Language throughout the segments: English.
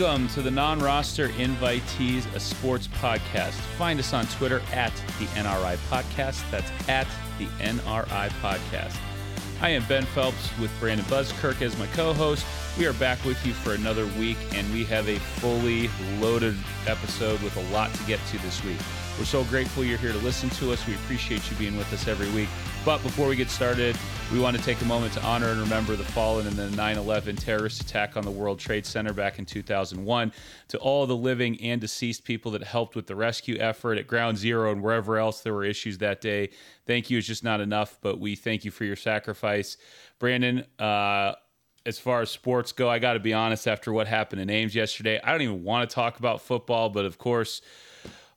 Welcome to the non roster invitees, a sports podcast. Find us on Twitter at the NRI Podcast. That's at the NRI Podcast. I am Ben Phelps with Brandon Buzzkirk as my co host. We are back with you for another week, and we have a fully loaded episode with a lot to get to this week. We're so grateful you're here to listen to us. We appreciate you being with us every week. But before we get started, we want to take a moment to honor and remember the fallen in the 9 11 terrorist attack on the World Trade Center back in 2001. To all the living and deceased people that helped with the rescue effort at Ground Zero and wherever else there were issues that day, thank you is just not enough, but we thank you for your sacrifice. Brandon, uh, as far as sports go, I got to be honest, after what happened in Ames yesterday, I don't even want to talk about football, but of course,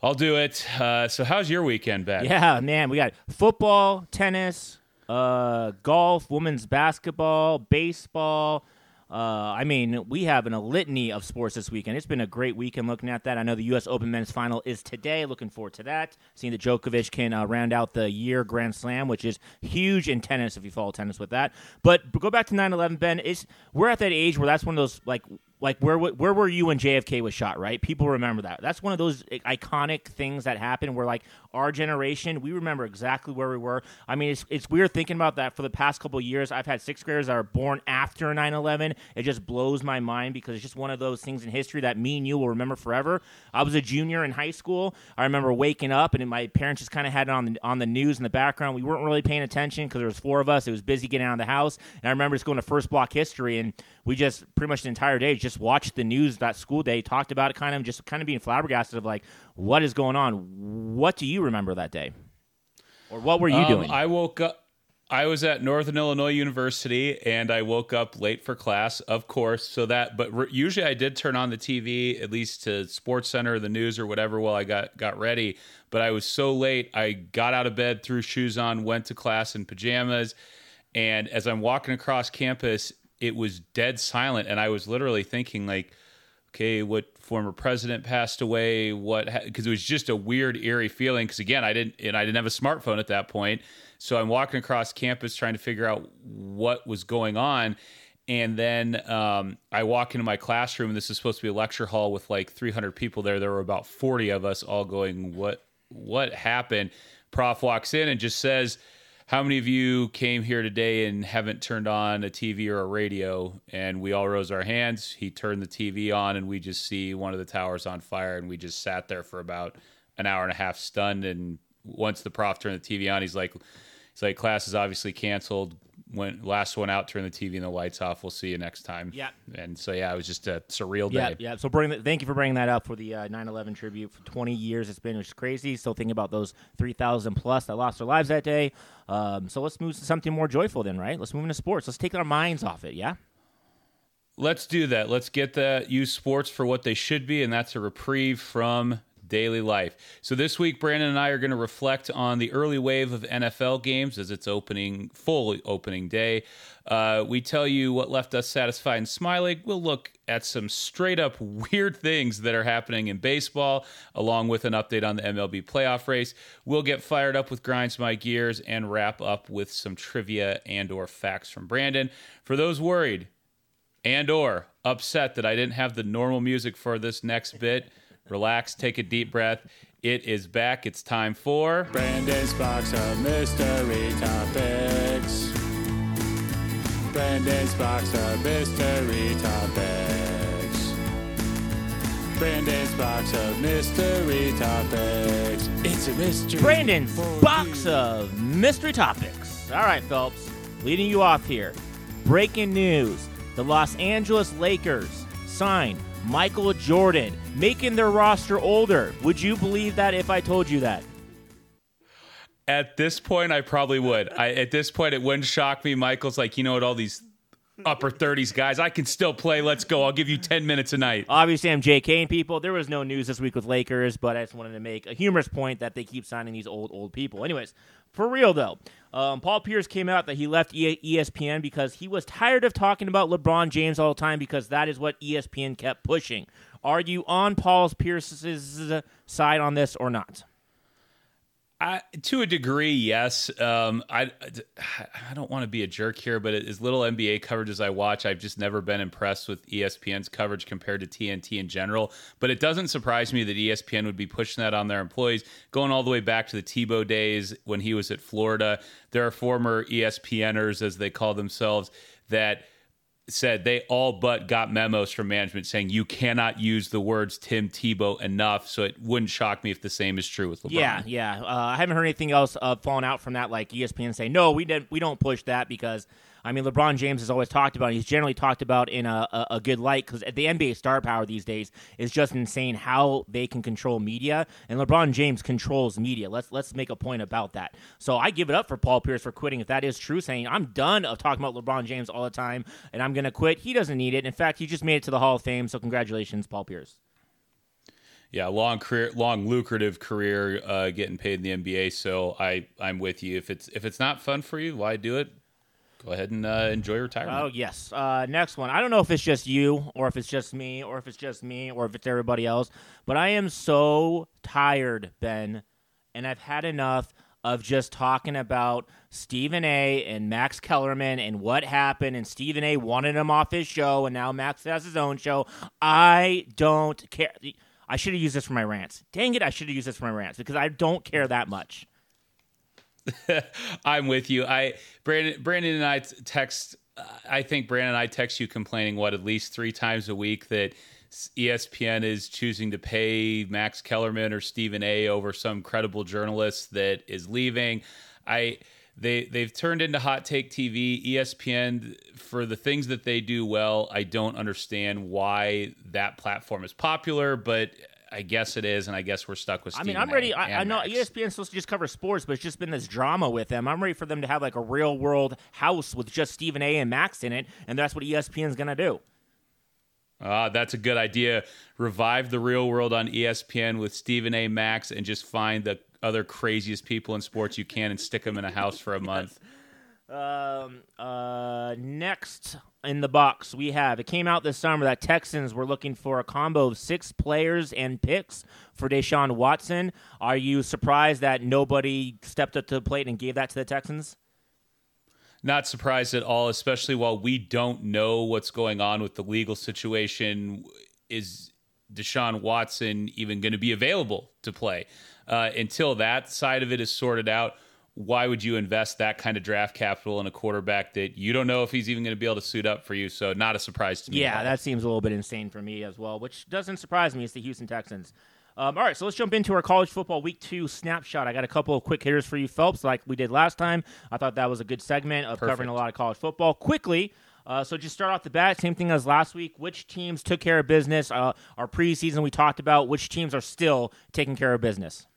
I'll do it. Uh, so, how's your weekend, Ben? Yeah, man, we got football, tennis, uh, golf, women's basketball, baseball. Uh, I mean, we have an, a litany of sports this weekend. It's been a great weekend looking at that. I know the U.S. Open men's final is today. Looking forward to that. Seeing that Djokovic can uh, round out the year Grand Slam, which is huge in tennis if you follow tennis with that. But go back to 9/11, Ben. It's we're at that age where that's one of those like like where where were you when JFK was shot? Right? People remember that. That's one of those iconic things that happened. Where like our generation, we remember exactly where we were. I mean, it's it's weird thinking about that for the past couple years. I've had sixth graders that are born after 9/11. It just blows my mind because it's just one of those things in history that me and you will remember forever. I was a junior in high school. I remember waking up and my parents just kind of had it on the on the news in the background. We weren't really paying attention because there was four of us. It was busy getting out of the house, and I remember just going to first block history, and we just pretty much the entire day just watched the news that school day, talked about it, kind of just kind of being flabbergasted of like, what is going on? What do you remember that day, or what were you um, doing? I woke up. I was at Northern Illinois University and I woke up late for class, of course. So that, but re- usually I did turn on the TV, at least to Sports Center, or the news, or whatever, while I got got ready. But I was so late, I got out of bed, threw shoes on, went to class in pajamas, and as I'm walking across campus, it was dead silent, and I was literally thinking like, okay, what former president passed away? What? Because it was just a weird, eerie feeling. Because again, I didn't, and I didn't have a smartphone at that point. So I'm walking across campus trying to figure out what was going on. And then um, I walk into my classroom, this is supposed to be a lecture hall with like 300 people there. There were about 40 of us all going, "What? What happened?" Prof walks in and just says, "How many of you came here today and haven't turned on a TV or a radio?" And we all rose our hands. He turned the TV on, and we just see one of the towers on fire, and we just sat there for about an hour and a half, stunned. And once the prof turned the TV on, he's like He's like, class is obviously canceled. Went last one out, turn the TV and the lights off. We'll see you next time. Yeah. And so yeah, it was just a surreal day. yeah. So bring the, thank you for bringing that up for the uh, 9/11 tribute. For 20 years, it's been just crazy. Still thinking about those 3,000 plus that lost their lives that day. Um, so let's move to something more joyful then, right? Let's move into sports. Let's take our minds off it. Yeah. Let's do that. Let's get the use sports for what they should be, and that's a reprieve from daily life. So this week, Brandon and I are going to reflect on the early wave of NFL games as it's opening, full opening day. Uh, we tell you what left us satisfied and smiling. We'll look at some straight up weird things that are happening in baseball, along with an update on the MLB playoff race. We'll get fired up with grinds my gears and wrap up with some trivia and or facts from Brandon. For those worried and or upset that I didn't have the normal music for this next bit relax, take a deep breath. It is back. It's time for Brandon's box of mystery topics. Brandon's box of mystery topics. Brandon's box of mystery topics. It's a mystery. Brandon's box you. of mystery topics. All right, Phelps, leading you off here. Breaking news: The Los Angeles Lakers signed Michael Jordan, making their roster older. Would you believe that if I told you that? At this point, I probably would. I, at this point, it wouldn't shock me. Michael's like, you know what, all these upper 30s guys, I can still play. Let's go. I'll give you 10 minutes a night. Obviously, I'm JK people. There was no news this week with Lakers, but I just wanted to make a humorous point that they keep signing these old, old people. Anyways, for real though, um, Paul Pierce came out that he left ESPN because he was tired of talking about LeBron James all the time because that is what ESPN kept pushing. Are you on Paul Pierce's side on this or not? I, to a degree, yes. Um, I I don't want to be a jerk here, but as little NBA coverage as I watch, I've just never been impressed with ESPN's coverage compared to TNT in general. But it doesn't surprise me that ESPN would be pushing that on their employees, going all the way back to the Tebow days when he was at Florida. There are former ESPNers, as they call themselves, that said they all but got memos from management saying you cannot use the words Tim Tebow enough. So it wouldn't shock me if the same is true with LeBron. Yeah, yeah. Uh, I haven't heard anything else uh, falling out from that, like ESPN saying, no, we didn't, we don't push that because I mean, LeBron James has always talked about. He's generally talked about in a, a, a good light because the NBA star power these days is just insane. How they can control media, and LeBron James controls media. Let's let's make a point about that. So I give it up for Paul Pierce for quitting if that is true. Saying I'm done of talking about LeBron James all the time, and I'm going to quit. He doesn't need it. In fact, he just made it to the Hall of Fame. So congratulations, Paul Pierce. Yeah, long career, long lucrative career, uh, getting paid in the NBA. So I, I'm with you. If it's if it's not fun for you, why do it? Go ahead and uh, enjoy your retirement. Oh yes. Uh, next one. I don't know if it's just you, or if it's just me, or if it's just me, or if it's everybody else. But I am so tired, Ben, and I've had enough of just talking about Stephen A. and Max Kellerman and what happened, and Stephen A. wanted him off his show, and now Max has his own show. I don't care. I should have used this for my rants. Dang it! I should have used this for my rants because I don't care that much. I'm with you. I Brandon Brandon and I text. I think Brandon and I text you complaining what at least three times a week that ESPN is choosing to pay Max Kellerman or Stephen A. over some credible journalist that is leaving. I they they've turned into hot take TV. ESPN for the things that they do well. I don't understand why that platform is popular, but I guess it is, and I guess we're stuck with. I mean, I'm ready. I, I, know. ESPN's supposed to just cover sports, but it's just been this drama with them. I'm ready for them to have like a real world house with just Stephen A. and Max in it, and that's what ESPN's gonna do. Uh, that's a good idea. Revive the real world on ESPN with Stephen A. Max, and just find the other craziest people in sports you can and stick them in a house for a month. Um, uh, next in the box we have it came out this summer that Texans were looking for a combo of six players and picks for Deshaun Watson. Are you surprised that nobody stepped up to the plate and gave that to the Texans? Not surprised at all, especially while we don't know what's going on with the legal situation. Is Deshaun Watson even going to be available to play? Uh, until that side of it is sorted out, why would you invest that kind of draft capital in a quarterback that you don't know if he's even going to be able to suit up for you? So not a surprise to me. Yeah, that seems a little bit insane for me as well, which doesn't surprise me. It's the Houston Texans. Um, all right, so let's jump into our college football week two snapshot. I got a couple of quick hitters for you, Phelps, like we did last time. I thought that was a good segment of Perfect. covering a lot of college football quickly. Uh, so just start off the bat, same thing as last week. Which teams took care of business? Uh, our preseason we talked about. Which teams are still taking care of business?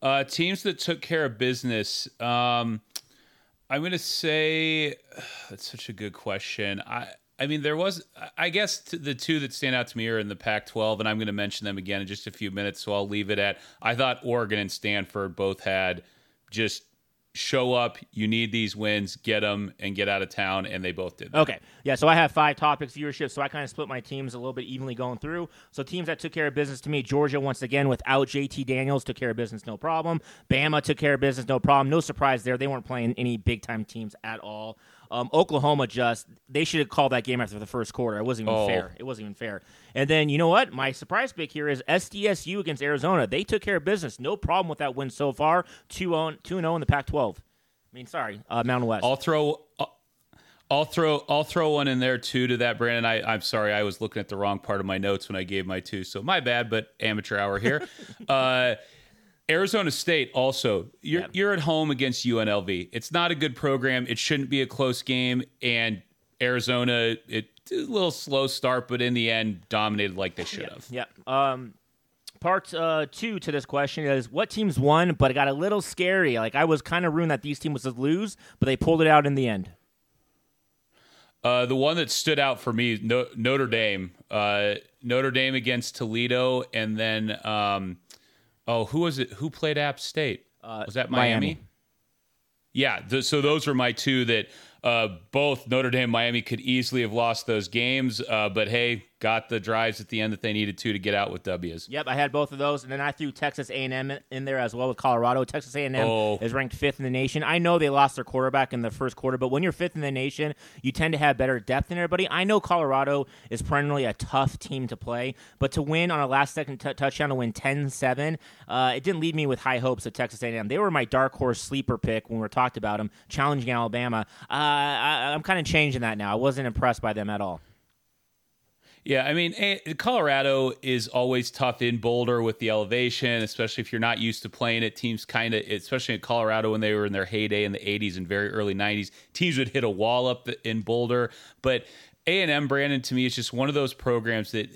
Uh, teams that took care of business. Um, I'm to say that's such a good question. I I mean, there was, I guess, the two that stand out to me are in the Pac 12, and I'm going to mention them again in just a few minutes. So I'll leave it at I thought Oregon and Stanford both had just show up. You need these wins, get them, and get out of town. And they both did. That. Okay, yeah. So I have five topics viewership. So I kind of split my teams a little bit evenly going through. So teams that took care of business to me: Georgia once again without JT Daniels took care of business, no problem. Bama took care of business, no problem. No surprise there. They weren't playing any big time teams at all. Um, Oklahoma just they should have called that game after the first quarter. It wasn't even oh. fair. It wasn't even fair. And then you know what? My surprise pick here is SDSU against Arizona. They took care of business. No problem with that win so far. 2 0 in the Pac 12. I mean, sorry, uh, Mountain West. I'll throw. I'll throw I'll throw one in there too to that Brandon. I, I'm sorry, I was looking at the wrong part of my notes when I gave my two, so my bad. But amateur hour here. uh, Arizona State also. You're yeah. you're at home against UNLV. It's not a good program. It shouldn't be a close game. And Arizona, it a little slow start, but in the end, dominated like they should have. Yeah. Um, part uh, two to this question is what teams won, but it got a little scary. Like I was kind of ruined that these teams would lose, but they pulled it out in the end. Uh, the one that stood out for me, no, Notre Dame. Uh, Notre Dame against Toledo, and then um, oh, who was it? Who played App State? Uh, was that Miami? Miami. Yeah, th- so those were my two that uh, both Notre Dame, Miami could easily have lost those games, uh, but hey, got the drives at the end that they needed to to get out with W's. Yep, I had both of those, and then I threw Texas A&M in there as well with Colorado. Texas A&M Oh. is ranked fifth in the nation. I know they lost their quarterback in the first quarter, but when you're fifth in the nation, you tend to have better depth than everybody. I know Colorado is perennially a tough team to play, but to win on a last-second t- touchdown to win 10-7, uh, it didn't leave me with high hopes of Texas A&M. They were my dark horse sleeper pick when we talked about them, challenging Alabama. Uh, I, I'm kind of changing that now. I wasn't impressed by them at all. Yeah, I mean, Colorado is always tough in Boulder with the elevation, especially if you're not used to playing it. Teams kind of, especially in Colorado when they were in their heyday in the 80s and very early 90s, teams would hit a wall up in Boulder. But A&M, Brandon, to me, is just one of those programs that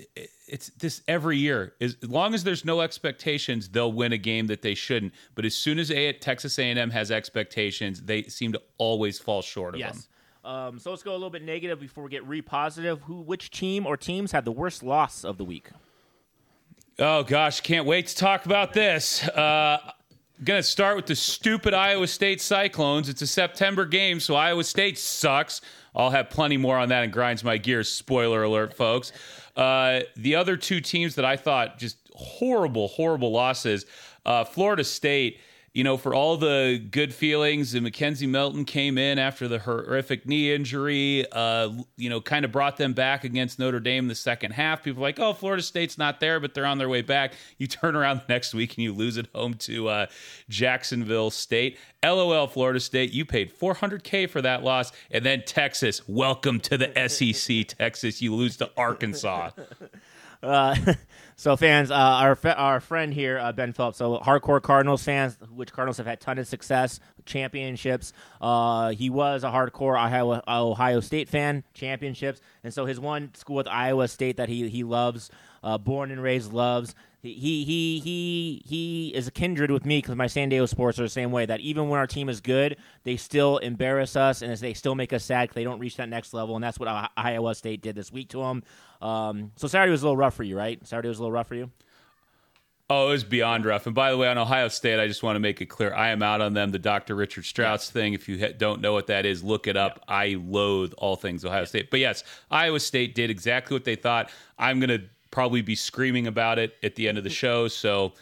it's this every year. As as long as there's no expectations, they'll win a game that they shouldn't. But as soon as a- Texas A&M has expectations, they seem to always fall short of them. Um, so let's go a little bit negative before we get re positive. Who, which team or teams had the worst loss of the week? Oh gosh, can't wait to talk about this. Uh, gonna start with the stupid Iowa State Cyclones. It's a September game, so Iowa State sucks. I'll have plenty more on that and grinds my gears. Spoiler alert, folks. Uh, the other two teams that I thought just horrible, horrible losses. Uh, Florida State. You know, for all the good feelings, and McKenzie Milton came in after the horrific knee injury. Uh, you know, kind of brought them back against Notre Dame in the second half. People like, oh, Florida State's not there, but they're on their way back. You turn around the next week and you lose at home to uh, Jacksonville State. LOL, Florida State, you paid 400K for that loss. And then Texas, welcome to the SEC, Texas. You lose to Arkansas. Uh, so fans, uh, our our friend here, uh, Ben Phillips, so hardcore Cardinals fans, which Cardinals have had ton of success, championships. Uh, he was a hardcore Ohio, Ohio State fan, championships, and so his one school with Iowa State that he he loves, uh, born and raised loves. He he he he is a kindred with me because my San Diego Sports are the same way. That even when our team is good, they still embarrass us and they still make us sad because they don't reach that next level. And that's what Iowa State did this week to them. Um, so Saturday was a little rough for you, right? Saturday was a little rough for you. Oh, it was beyond rough. And by the way, on Ohio State, I just want to make it clear I am out on them. The Dr. Richard Strauss thing, if you ha- don't know what that is, look it up. I loathe all things Ohio State. But yes, Iowa State did exactly what they thought. I'm going to probably be screaming about it at the end of the show. So,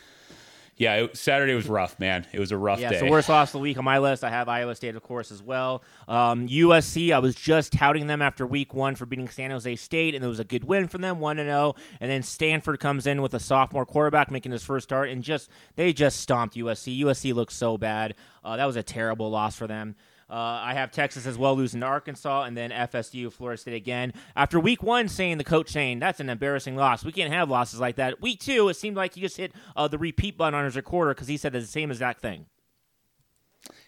yeah, it, Saturday was rough, man. It was a rough Yeah, day. so worst loss of the week on my list. I have Iowa State, of course, as well. Um, USC, I was just touting them after week one for beating San Jose State, and it was a good win for them, one to zero. And then Stanford comes in with a sophomore quarterback making his first start, and just they just stomped USC. USC looks so bad. Uh, that was a terrible loss for them. Uh, I have Texas as well losing to Arkansas, and then FSU, Florida State again. After week one, saying the coach saying that's an embarrassing loss. We can't have losses like that. Week two, it seemed like he just hit uh, the repeat button on his recorder because he said the same exact thing.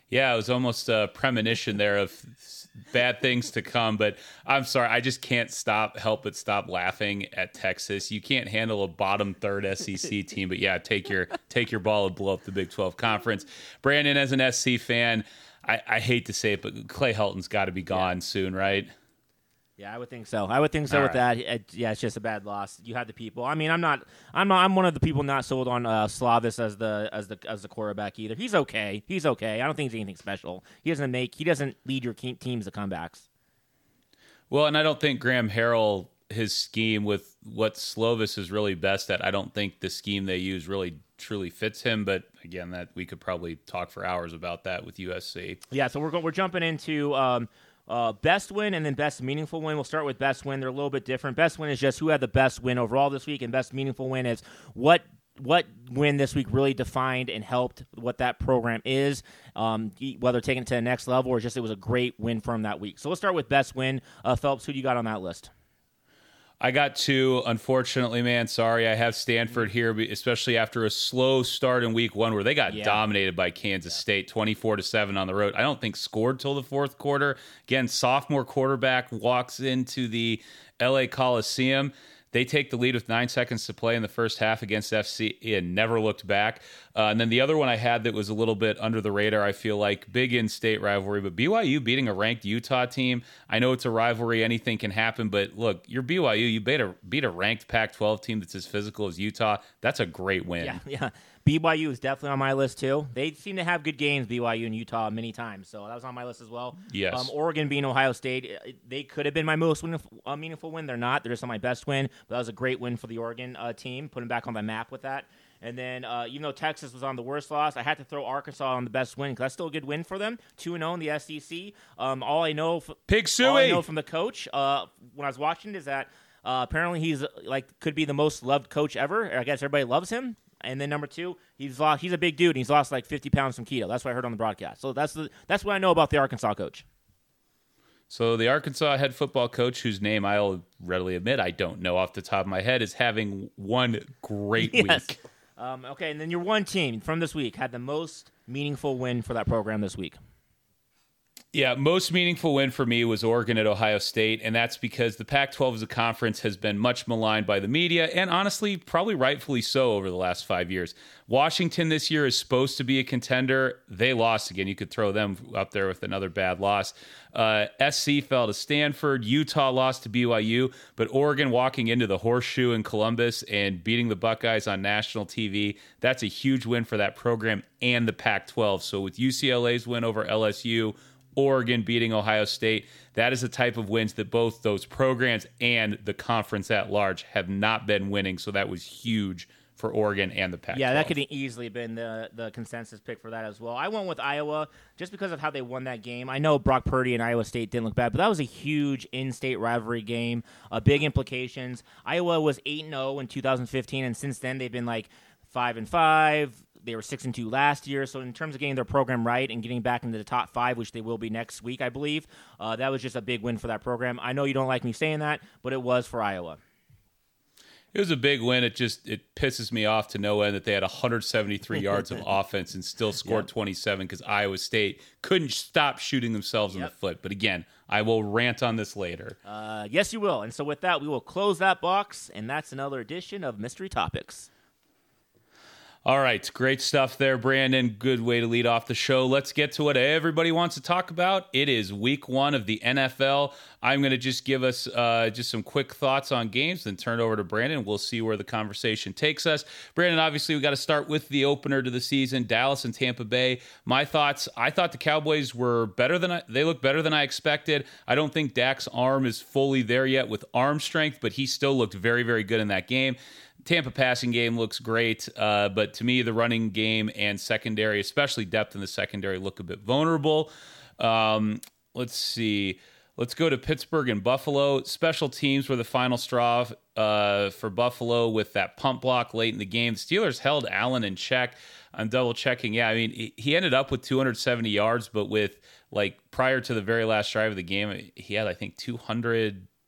Yeah, it was almost a premonition there of bad things to come. But I'm sorry, I just can't stop help but stop laughing at Texas. You can't handle a bottom third SEC team, but yeah, take your take your ball and blow up the Big 12 conference. Brandon, as an SC fan, I, I hate to say it, but Clay Helton's got to be gone soon, right? Yeah, I would think so. I would think so All with that. It- yeah, it's just a bad loss. You had the people. I mean, I'm not. I'm not. I'm one of the people not sold on uh, Slovis as the as the as the quarterback either. He's okay. He's okay. I don't think he's anything special. He doesn't make. He doesn't lead your teams to comebacks. Well, and I don't think Graham Harrell, his scheme with what Slovis is really best at, I don't think the scheme they use really truly fits him. But again, that we could probably talk for hours about that with USC. Yeah, so we're we're jumping into um, uh, best win and then best meaningful win. We'll start with best win. They're a little bit different. Best win is just who had the best win overall this week, and best meaningful win is what what win this week really defined and helped what that program is, um, whether taking it to the next level or just it was a great win from that week. So let's start with best win. Uh, Phelps, who do you got on that list? I got two. Unfortunately, man, sorry. I have Stanford here, especially after a slow start in week one where they got Yeah. dominated by Kansas State 24 to 7 on the road. I don't think scored till the fourth quarter. Again, sophomore quarterback walks into the LA Coliseum. They take the lead with nine seconds to play in the first half against SC and never looked back. Uh, and then the other one I had that was a little bit under the radar, I feel like big in state rivalry, but BYU beating a ranked Utah team. I know it's a rivalry, anything can happen, but look, you're BYU. You beat a, beat a ranked Pac 12 team that's as physical as Utah. That's a great win. Yeah, yeah. BYU is definitely on my list too. They seem to have good games, BYU and Utah, many times. So that was on my list as well. Yes. Um, Oregon being Ohio State, uh, they could have been my most win- uh, meaningful win. They're not. They're just not my best win. But that was a great win for the Oregon uh, team, putting back on the map with that. And then, uh, even though Texas was on the worst loss, I had to throw Arkansas on the best win because that's still a good win for them. Two and zero in the SEC. Um, all I know, f- Pig all I know from the coach uh, when I was watching it is that uh, apparently he's like could be the most loved coach ever. I guess everybody loves him. And then number two, he's lost. He's a big dude. and He's lost like fifty pounds from keto. That's what I heard on the broadcast. So that's the that's what I know about the Arkansas coach. So the Arkansas head football coach, whose name I'll readily admit I don't know off the top of my head, is having one great Yes. week. Um, okay, and then your one team from this week had the most meaningful win for that program this week. Yeah, most meaningful win for me was Oregon at Ohio State, and that's because the Pac 12 as a conference has been much maligned by the media, and honestly, probably rightfully so over the last five years. Washington this year is supposed to be a contender. They lost again. You could throw them up there with another bad loss. Uh, SC fell to Stanford. Utah lost to BYU, but Oregon walking into the horseshoe in Columbus and beating the Buckeyes on national TV, that's a huge win for that program and the Pac 12. So with UCLA's win over LSU, Oregon beating Ohio State. That is the type of wins that both those programs and the conference at large have not been winning. So that was huge for Oregon and the Pac. Yeah, that could have easily been the the consensus pick for that as well. I went with Iowa just because of how they won that game. I know Brock Purdy and Iowa State didn't look bad, but that was a huge in-state rivalry game, uh, big implications. Iowa was eight and zero in 2015, and since then they've been like five and five. They were six and two last year. So in terms of getting their program right and getting back into the top five, which they will be next week, I believe, uh, that was just a big win for that program. I know you don't like me saying that, but it was for Iowa. It was a big win. It just it pisses me off to no end that they had 173 yards of offense and still scored 27 because Iowa State couldn't stop shooting themselves in the foot. But again, I will rant on this later. Uh, yes, you will. And so with that, we will close that box, and that's another edition of Mystery Topics. All right, great stuff there, Brandon. Good way to lead off the show. Let's get to what everybody wants to talk about. It is week one of the NFL. I'm going to just give us uh, just some quick thoughts on games, then turn it over to Brandon. We'll see where the conversation takes us. Brandon, obviously, we got to start with the opener to the season, Dallas and Tampa Bay. My thoughts: I thought the Cowboys were better than I, they look better than I expected. I don't think Dak's arm is fully there yet with arm strength, but he still looked very, very good in that game. Tampa passing game looks great, uh, but to me, the running game and secondary, especially depth in the secondary, look a bit vulnerable. Um, let's see. Let's go to Pittsburgh and Buffalo. Special teams were the final straw uh, for Buffalo with that pump block late in the game. The Steelers held Allen in check. I'm double checking. Yeah, I mean, he- ended up with 270 yards, but with like prior to the very last drive of the game, he had, I think,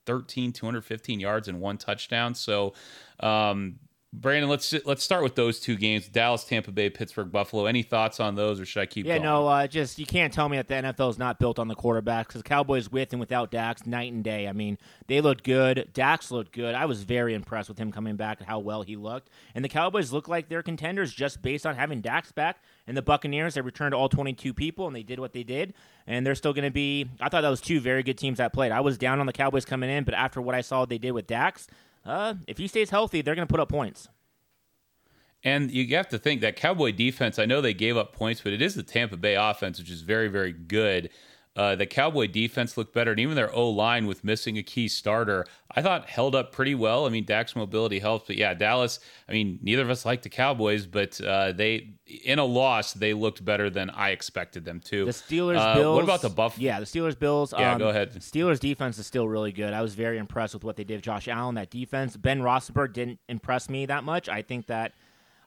213, 215 yards and one touchdown. So, um, Brandon, let's let's start with those two games: Dallas, Tampa Bay, Pittsburgh, Buffalo. Any thoughts on those, or should I keep Yeah, going? no, uh, just you can't tell me that the NFL is not built on the quarterbacks because Cowboys with and without Dax, night and day. I mean, they looked good. Dax looked good. I was very impressed with him coming back and how well he looked. And the Cowboys look like they're contenders just based on having Dax back. And the Buccaneers, they returned all 22 people and they did what they did. And they're still going to be. I thought that was two very good teams that played. I was down on the Cowboys coming in, but after what I saw they did with Dax, uh, if he stays healthy, they're going to put up points. And you have to think that Cowboy defense, I know they gave up points, but it is the Tampa Bay offense, which is very, very good. Uh, the Cowboy defense looked better, and even their O line with missing a key starter, I thought held up pretty well. I mean, Dak's mobility helps, but yeah, Dallas. I mean, neither of us like the Cowboys, but uh, they in a loss they looked better than I expected them to. The Steelers, Uh, Bills. What about the Buff? Yeah, the Steelers, Bills. Yeah, um, go ahead. Steelers defense is still really good. I was very impressed with what they did. with Josh Allen, that defense. Ben Roethlisberger didn't impress me that much. I think that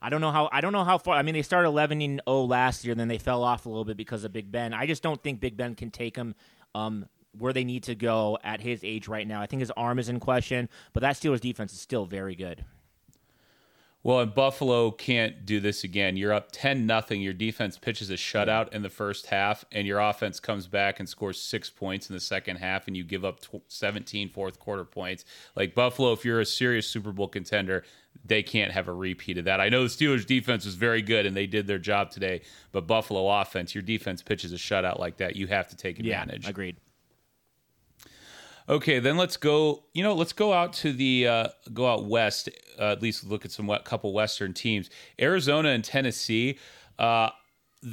I don't know how I don't know how far. I mean, they started 11 and 0 last year, then they fell off a little bit because of Big Ben. I just don't think Big Ben can take them. Um, where they need to go at his age right now. I think his arm is in question, but that Steelers defense is still very good. Well, and Buffalo can't do this again. You're up 10 nothing. Your defense pitches a shutout in the first half, and your offense comes back and scores six points in the second half, and you give up tw- 17 fourth quarter points. Like Buffalo, if you're a serious Super Bowl contender, they can't have a repeat of that. I know the Steelers' defense was very good, and they did their job today, but Buffalo offense, your defense pitches a shutout like that, you have to take advantage. agreed. Okay, then let's go. You know, let's go out to the uh, go out west. Uh, at least look at some couple Western teams. Arizona and Tennessee. Uh,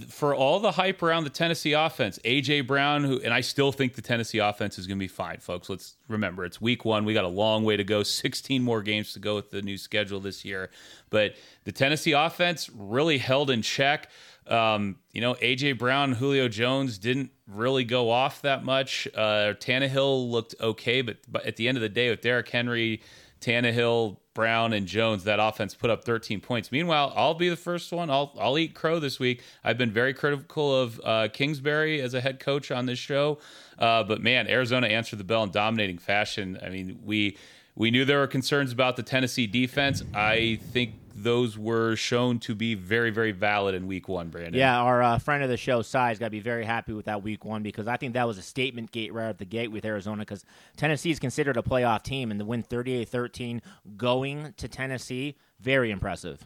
for all the hype around the Tennessee offense, AJ Brown, who and I still think the Tennessee offense is going to be fine, folks. Let's remember it's week one. We got a long way to go. 16 more games to go with the new schedule this year, but the Tennessee offense really held in check. Um, you know, AJ Brown, Julio Jones didn't really go off that much. Uh, Tannehill looked okay, but, but at the end of the day, with Derrick Henry, Tannehill, Brown, and Jones, that offense put up 13 points. Meanwhile, I'll be the first one. I'll I'll eat crow this week. I've been very critical of uh, Kingsbury as a head coach on this show, uh, but man, Arizona answered the bell in dominating fashion. I mean, we we knew there were concerns about the Tennessee defense. I think those were shown to be very, very valid in week one, Brandon. Yeah, our uh, friend of the show, Si's got to be very happy with that week one because I think that was a statement gate right at the gate with Arizona because Tennessee is considered a playoff team and to win 38 13 going to Tennessee, very impressive.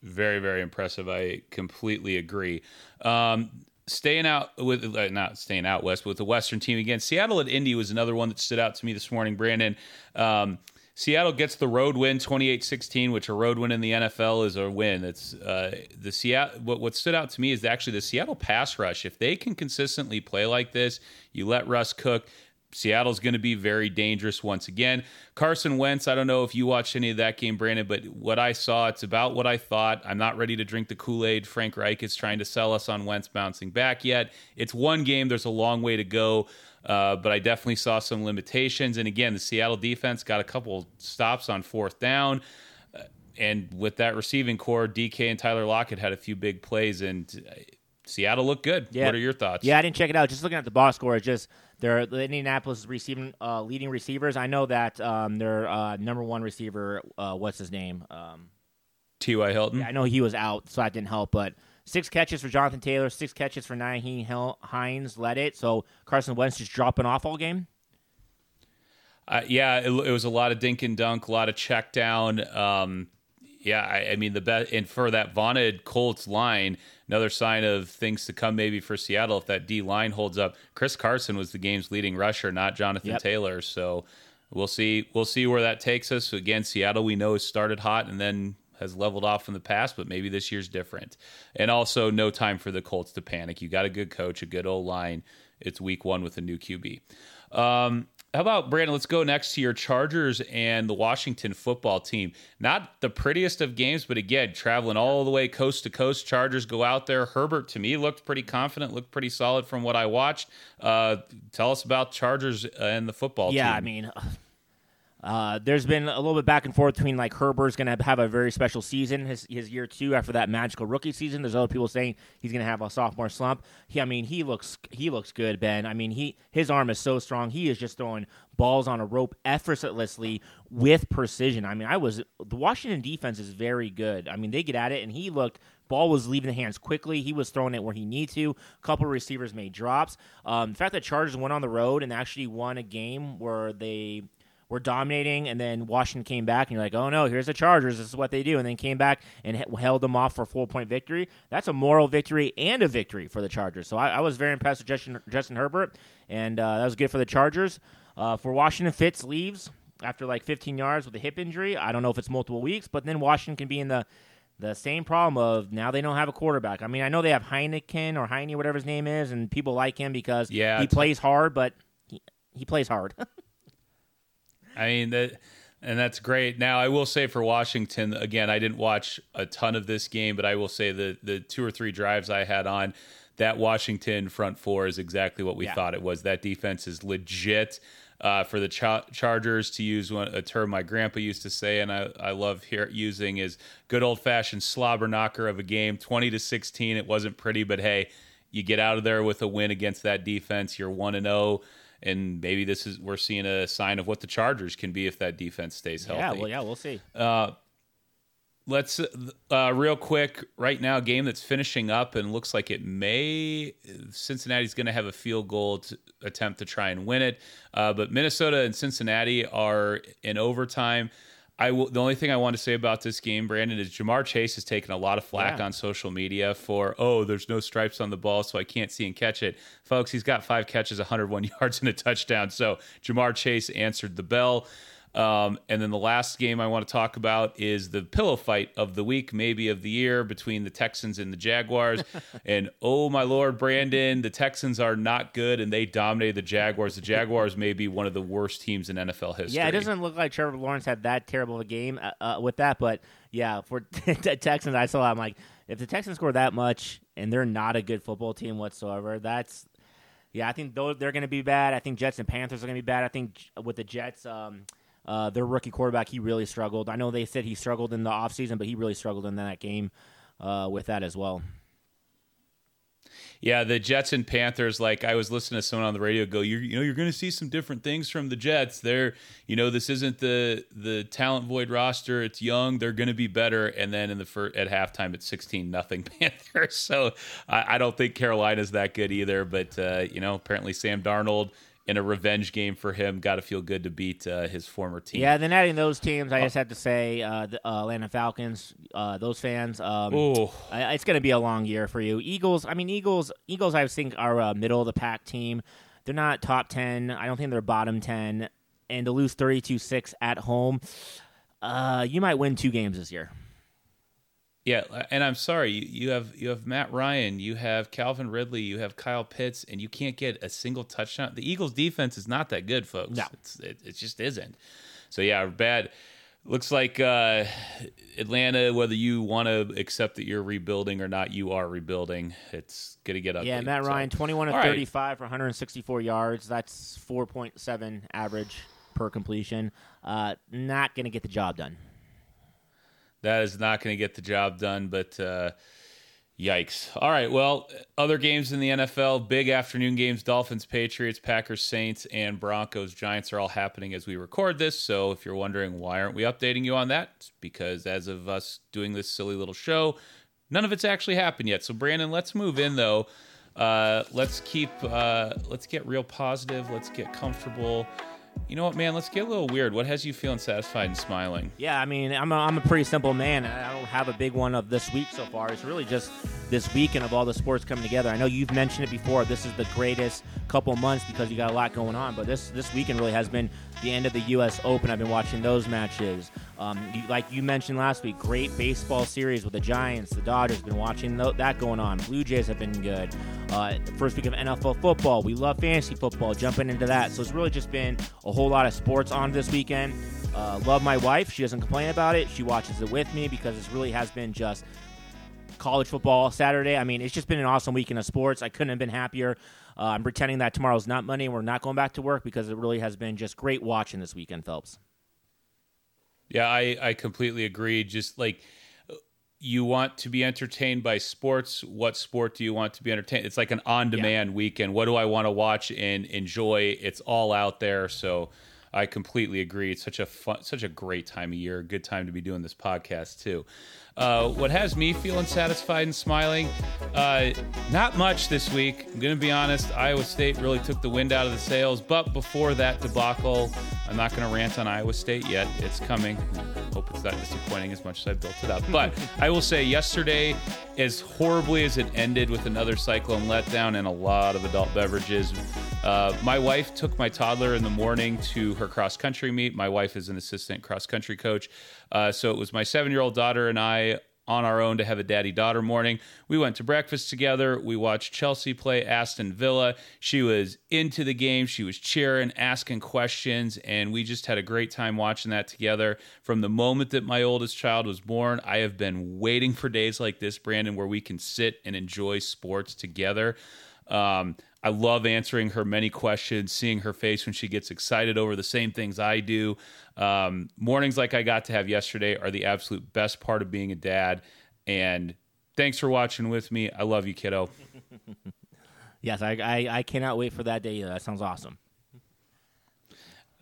Very, very impressive. I completely agree. Um, staying out with uh, not staying out west, but with the Western team again. Seattle at Indy was another one that stood out to me this morning, Brandon. Um, Seattle gets the road win 28-16, which a road win in the NFL is a win. It's uh, the Seattle. What, what stood out to me is actually the Seattle pass rush. If they can consistently play like this, you let Russ cook. Seattle's going to be very dangerous once again. Carson Wentz, I don't know if you watched any of that game, Brandon, but what I saw, it's about what I thought. I'm not ready to drink the Kool Aid Frank Reich is trying to sell us on Wentz bouncing back yet. It's one game, there's a long way to go, uh, but I definitely saw some limitations. And again, the Seattle defense got a couple stops on fourth down. Uh, and with that receiving corps, DK and Tyler Lockett had a few big plays, and uh, Seattle looked good. Yeah. What are your thoughts? Yeah, I didn't check it out. Just looking at the box score, just they're the Indianapolis receiving uh, leading receivers. I know that um, their uh, number one receiver, uh, what's his name? Um, T.Y. Hilton. I know he was out, so that didn't help. But six catches for Jonathan Taylor, six catches for Nyheim Hill- Hines led it. So Carson Wentz just dropping off all game. Uh, yeah, it, it was a lot of dink and dunk, a lot of check down. Um, yeah, I, I mean the best, and for that vaunted Colts line, another sign of things to come maybe for Seattle if that D line holds up. Chris Carson was the game's leading rusher, not Jonathan Yep. Taylor. So we'll see. We'll see where that takes us. Again, Seattle we know has started hot and then has leveled off in the past, but maybe this year's different. And also, no time for the Colts to panic. You got a good coach, a good old line. It's week one with a new QB. Um, how about Brandon? Let's go next to your Chargers and the Washington football team. Not the prettiest of games, but again, traveling all the way coast to coast. Chargers go out there. Herbert, to me, looked pretty confident, looked pretty solid from what I watched. Uh, tell us about Chargers and the football team. Yeah, team. I mean, uh, there's been a little bit back and forth between like Herbert's going to have a very special season, his his year two after that magical rookie season. There's other people saying he's going to have a sophomore slump. He, I mean, he looks he looks good, Ben. I mean, he his arm is so strong. He is just throwing balls on a rope effortlessly with precision. I mean, I was the Washington defense is very good. I mean, they get at it, and he looked. Ball was leaving the hands quickly. He was throwing it where he needed to. A couple receivers made drops. Um, the fact that Chargers went on the road and actually won a game where they were dominating, and then Washington came back, and you're like, oh no, here's the Chargers. This is what they do, and then came back and he- held them off for a four point victory. That's a moral victory and a victory for the Chargers. So I, I was very impressed with Justin, Justin Herbert, and uh, that was good for the Chargers. Uh, for Washington, Fitz leaves after like 15 yards with a hip injury. I don't know if it's multiple weeks, but then Washington can be in the the same problem of now they don't have a quarterback. I mean, I know they have Heineken or Heine, whatever his name is, and people like him because Yeah, he plays hard, but he, he plays hard. I mean that, and that's great. Now I will say for Washington again, I didn't watch a ton of this game, but I will say the the two or three drives I had on that Washington front four is exactly what we Yeah. thought it was. That defense is legit. Uh, for the Cha- Chargers, to use one, a term my grandpa used to say, and I, I love here using, is good old fashioned slobber knocker of a game. Twenty to sixteen, it wasn't pretty, but hey, you get out of there with a win against that defense. You're one and zero, and maybe this is we're seeing a sign of what the Chargers can be if that defense stays healthy. yeah, well, yeah, we'll see. Let's uh, real quick right now game that's finishing up and looks like it may Cincinnati's going to have a field goal to attempt to try and win it, uh, but Minnesota and Cincinnati are in overtime. I will. The only thing I want to say about this game, Brandon, is Ja'Marr Chase has taken a lot of flack Yeah. on social media for oh, there's no stripes on the ball, so I can't see and catch it. Folks, he's got five catches, 101 yards, and a touchdown. So Ja'Marr Chase answered the bell. Um, and then the last game I want to talk about is the pillow fight of the week, maybe of the year, between the Texans and the Jaguars. and oh my lord, Brandon, the Texans are not good, and they dominated the Jaguars. The Jaguars may be one of the worst teams in NFL history. Yeah, it doesn't look like Trevor Lawrence had that terrible of a game uh, uh, with that, but yeah, for the Texans, I saw. I'm like, if the Texans score that much and they're not a good football team whatsoever, that's yeah. I think they're going to be bad. I think Jets and Panthers are going to be bad. I think with the Jets, um, uh, their rookie quarterback, he really struggled. I know they said he struggled in the offseason, but he really struggled in that game uh, with that as well. Yeah, the Jets and Panthers. Like I was listening to someone on the radio go, you you know, you're going to see some different things from the Jets. They're, you know, this isn't the the talent void roster. It's young. They're going to be better. And then in the first at halftime, it's 16 nothing Panthers. So I, I don't think Carolina's that good either. But uh, you know, apparently Sam Darnold in a revenge game for him got to feel good to beat uh, his former team. Yeah, then adding those teams, I just have to say, uh, the uh, Atlanta Falcons, uh, those fans. Um, Oh, I- it's going to be a long year for you. Eagles. I mean, Eagles. Eagles. I think are a middle of the pack team. They're not top ten. I don't think they're bottom ten. And to lose 32-6 at home, uh, you might win two games this year. Yeah, and I'm sorry, you, you have you have Matt Ryan, you have Calvin Ridley, you have Kyle Pitts, and you can't get a single touchdown. The Eagles' defense is not that good, folks. No. It's, it, it just isn't. So yeah, bad. Looks like uh, Atlanta. Whether you want to accept that you're rebuilding or not, you are rebuilding. It's gonna get ugly. Yeah, Matt So, Ryan, twenty-one of all right. thirty-five for one hundred and sixty-four yards. That's four point seven average per completion. Uh, not going to get the job done. That is not going to get the job done, but uh, yikes. All right, well, other games in the NFL, big afternoon games Dolphins, Patriots, Packers, Saints, and Broncos, Giants are all happening as we record this. So if you're wondering why aren't we updating you on that, it's because as of us doing this silly little show, none of it's actually happened yet. So, Brandon, let's move in though. Uh, let's keep, uh, let's get real positive. Let's get comfortable. You know what, man? Let's get a little weird. What has you feeling satisfied and smiling? Yeah, I mean, I'm a, I'm a pretty simple man. I don't have a big one of this week so far. It's really just this weekend of all the sports coming together. I know you've mentioned it before. This is the greatest couple months because you got a lot going on. But this this weekend really has been the end of the U.S. Open. I've been watching those matches. Um, you, like you mentioned last week, great baseball series with the Giants, the Dodgers. Been watching tho- that going on. Blue Jays have been good. Uh, first week of NFL football. We love fantasy football. Jumping into that, so it's really just been a whole lot of sports on this weekend. Uh, love my wife. She doesn't complain about it. She watches it with me because it really has been just college football Saturday. I mean, it's just been an awesome weekend of sports. I couldn't have been happier. Uh, I'm pretending that tomorrow's not Monday and we're not going back to work because it really has been just great watching this weekend, Phelps. Yeah, I, I completely agree. Just like you want to be entertained by sports, what sport do you want to be entertained? It's like an on demand weekend. What do I want to watch and enjoy? It's all out there. So I completely agree. It's such a fun, such a great time of year. Good time to be doing this podcast too. Uh, what has me feeling satisfied and smiling? Uh, not much this week. I'm going to be honest. Iowa State really took the wind out of the sails. But before that debacle, I'm not going to rant on Iowa State yet. It's coming. Hope it's not disappointing as much as I built it up. But I will say, yesterday, as horribly as it ended with another cyclone letdown and a lot of adult beverages, uh, my wife took my toddler in the morning to her cross country meet. My wife is an assistant cross country coach. Uh, so it was my seven year old daughter and I on our own to have a daddy daughter morning. We went to breakfast together. We watched Chelsea play Aston Villa. She was into the game. She was cheering, asking questions, and we just had a great time watching that together. From the moment that my oldest child was born, I have been waiting for days like this, Brandon, where we can sit and enjoy sports together. Um, I love answering her many questions, seeing her face when she gets excited over the same things I do. Um, mornings like I got to have yesterday are the absolute best part of being a dad. And thanks for watching with me. I love you, kiddo. Yes, I, I, I cannot wait for that day. That sounds awesome.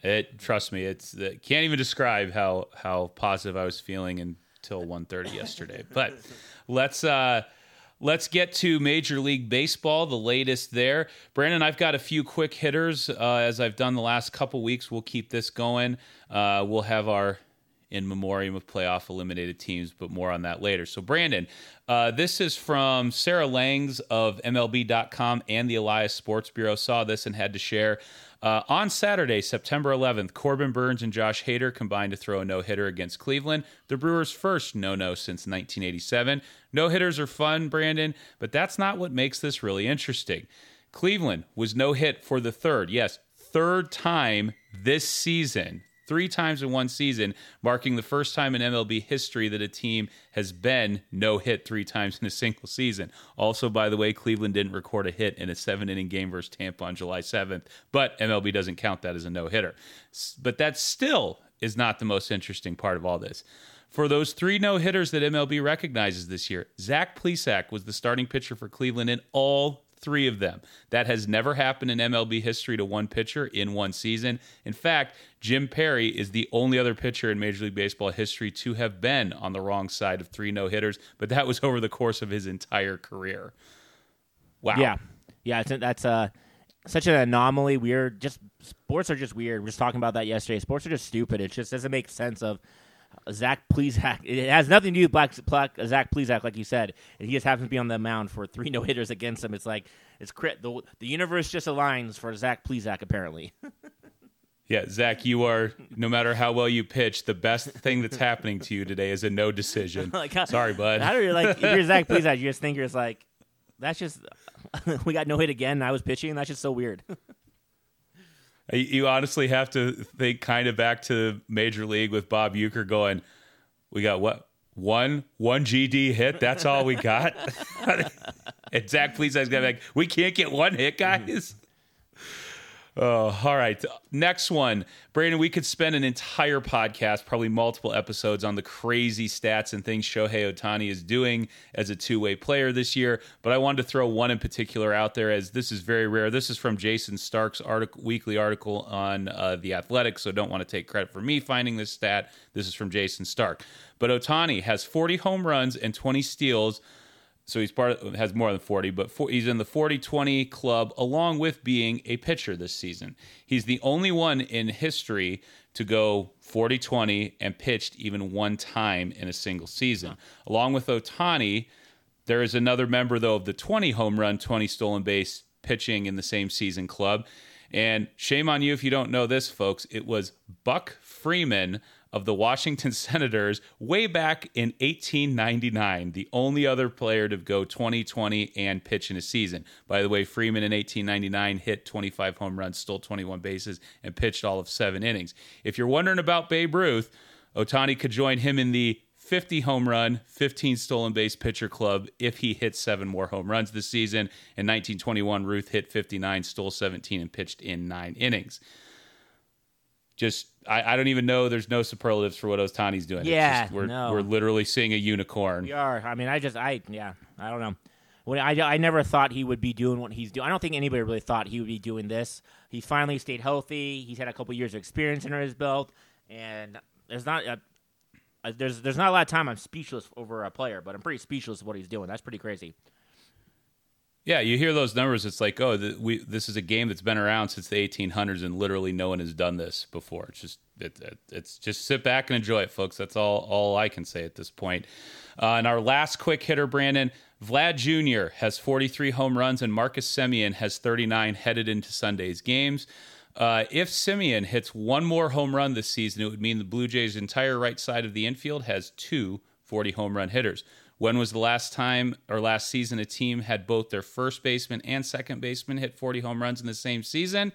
It trust me, it's uh, can't even describe how how positive I was feeling until 1:30 yesterday. But let's uh let's get to Major League Baseball, the latest there. Brandon, I've got a few quick hitters uh, as I've done the last couple weeks. We'll keep this going. Uh, we'll have our in memoriam of playoff eliminated teams, but more on that later. So, Brandon, uh, this is from Sarah Langs of MLB.com and the Elias Sports Bureau. Saw this and had to share. Uh, on Saturday, September 11th, Corbin Burnes and Josh Hader combined to throw a no hitter against Cleveland, the Brewers' first no no since 1987. No hitters are fun, Brandon, but that's not what makes this really interesting. Cleveland was no hit for the third, yes, third time this season three times in one season, marking the first time in MLB history that a team has been no hit three times in a single season. Also, by the way, Cleveland didn't record a hit in a seven inning game versus Tampa on July 7th, but MLB doesn't count that as a no hitter. But that still is not the most interesting part of all this. For those three no hitters that MLB recognizes this year, Zach Plesac was the starting pitcher for Cleveland in all three of them. That has never happened in MLB history to one pitcher in one season. In fact, Jim Perry is the only other pitcher in Major League Baseball history to have been on the wrong side of three no hitters, but that was over the course of his entire career. Wow. Yeah, yeah, that's uh, such an anomaly. Weird. Just sports are just weird. We are just talking about that yesterday. Sports are just stupid. It just doesn't make sense of Zach Plesac. It has nothing to do with Black, Black Zach Plesac, like you said. He just happens to be on the mound for three no hitters against him. It's like it's crit. The, the universe just aligns for Zach Plesac, apparently. yeah, Zach, you are no matter how well you pitch, the best thing that's happening to you today is a no decision. Oh like, how, Sorry, bud. How do you like? If you're Zach Plesac, you just think you're just like, that's just we got no hit again. I was pitching. That's just so weird. You honestly have to think kind of back to Major League with Bob Uecker going, we got what? One one GD hit. That's all we got. and Zach, was gonna like, we can't get one hit, guys. Oh, all right. Next one. Brandon, we could spend an entire podcast, probably multiple episodes, on the crazy stats and things Shohei Ohtani is doing as a two way player this year. But I wanted to throw one in particular out there as this is very rare. This is from Jayson Stark's article, weekly article on uh, The Athletic, so don't want to take credit for me finding this stat. This is from Jayson Stark. But Ohtani has 40 home runs and 20 steals so he's part of, has more than 40 but for, he's in the 40-20 club along with being a pitcher this season. He's the only one in history to go 40-20 and pitched even one time in a single season. Huh. along with Ohtani, there is another member though of the 20 home run 20 stolen base pitching in the same season club. And shame on you if you don't know this folks. It was buck freeman of the Washington Senators way back in 1899, the only other player to go 2020 and pitch in a season. By the way, Freeman in 1899 hit 25 home runs, stole 21 bases, and pitched all of seven innings. If you're wondering about Babe Ruth, Ohtani could join him in the 50 home run, 15 stolen base pitcher club if he hits seven more home runs this season. In 1921, Ruth hit 59, stole 17, and pitched in nine innings just I, I, don't even know. There's no superlatives for what Ohtani's doing. Yeah, just, we're no. we're literally seeing a unicorn. We are. I mean, I just I yeah, I don't know. When I, I never thought he would be doing what he's doing. I don't think anybody really thought he would be doing this. He finally stayed healthy. He's had a couple years of experience under his belt, and there's not a, a, there's there's not a lot of time I'm speechless over a player, but I'm pretty speechless of what he's doing. That's pretty crazy. Yeah, you hear those numbers. It's like, oh, we this is a game that's been around since the 1800s, and literally no one has done this before. It's just, it, it, it's just sit back and enjoy it, folks. That's all all I can say at this point. Uh, and our last quick hitter, Brandon Vlad Jr. has 43 home runs, and Marcus Semien has 39 headed into Sunday's games. Uh, if Semien hits one more home run this season, it would mean the Blue Jays' entire right side of the infield has two 40 home run hitters. When was the last time or last season a team had both their first baseman and second baseman hit 40 home runs in the same season?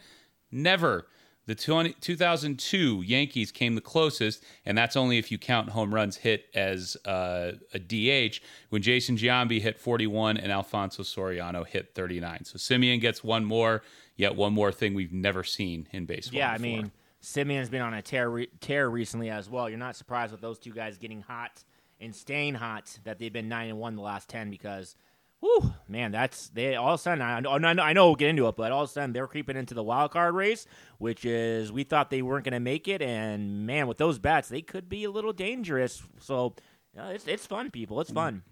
Never. The 20, 2002 Yankees came the closest, and that's only if you count home runs hit as uh, a DH, when Jason Giambi hit 41 and Alfonso Soriano hit 39. So Semien gets one more, yet one more thing we've never seen in baseball. Yeah, before. I mean, Semien's been on a tear, re- tear recently as well. You're not surprised with those two guys getting hot and staying hot that they've been nine and one the last ten because, whew, man, that's they all of a sudden. I, I know, I know we'll get into it, but all of a sudden they're creeping into the wild card race, which is we thought they weren't going to make it, and man, with those bats, they could be a little dangerous. So uh, it's it's fun, people. It's fun.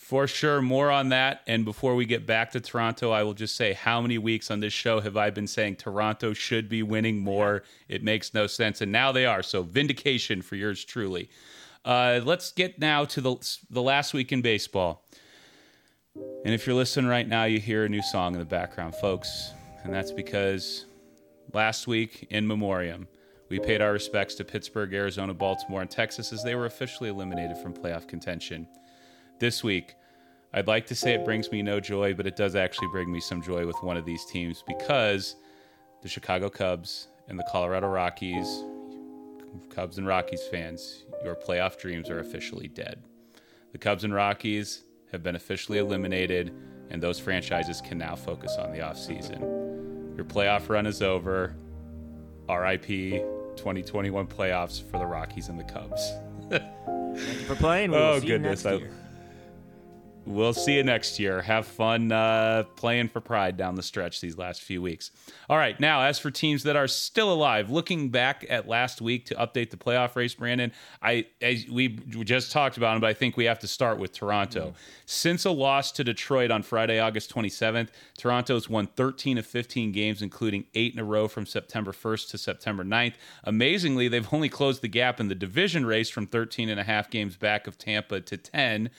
For sure, more on that. And before we get back to Toronto, I will just say how many weeks on this show have I been saying Toronto should be winning more? It makes no sense. And now they are. So, vindication for yours truly. Uh, let's get now to the, the last week in baseball. And if you're listening right now, you hear a new song in the background, folks. And that's because last week in memoriam, we paid our respects to Pittsburgh, Arizona, Baltimore, and Texas as they were officially eliminated from playoff contention. This week, I'd like to say it brings me no joy, but it does actually bring me some joy with one of these teams because the Chicago Cubs and the Colorado Rockies, Cubs and Rockies fans, your playoff dreams are officially dead. The Cubs and Rockies have been officially eliminated, and those franchises can now focus on the offseason. Your playoff run is over. RIP 2021 playoffs for the Rockies and the Cubs. Thank you for playing. We will oh, goodness. I-. We'll see you next year. Have fun uh, playing for pride down the stretch these last few weeks. All right, now as for teams that are still alive, looking back at last week to update the playoff race, Brandon, I as we just talked about them, but I think we have to start with Toronto. Since a loss to Detroit on Friday, August 27th, Toronto's won 13 of 15 games, including eight in a row from September 1st to September 9th. Amazingly, they've only closed the gap in the division race from 13 and a half games back of Tampa to 10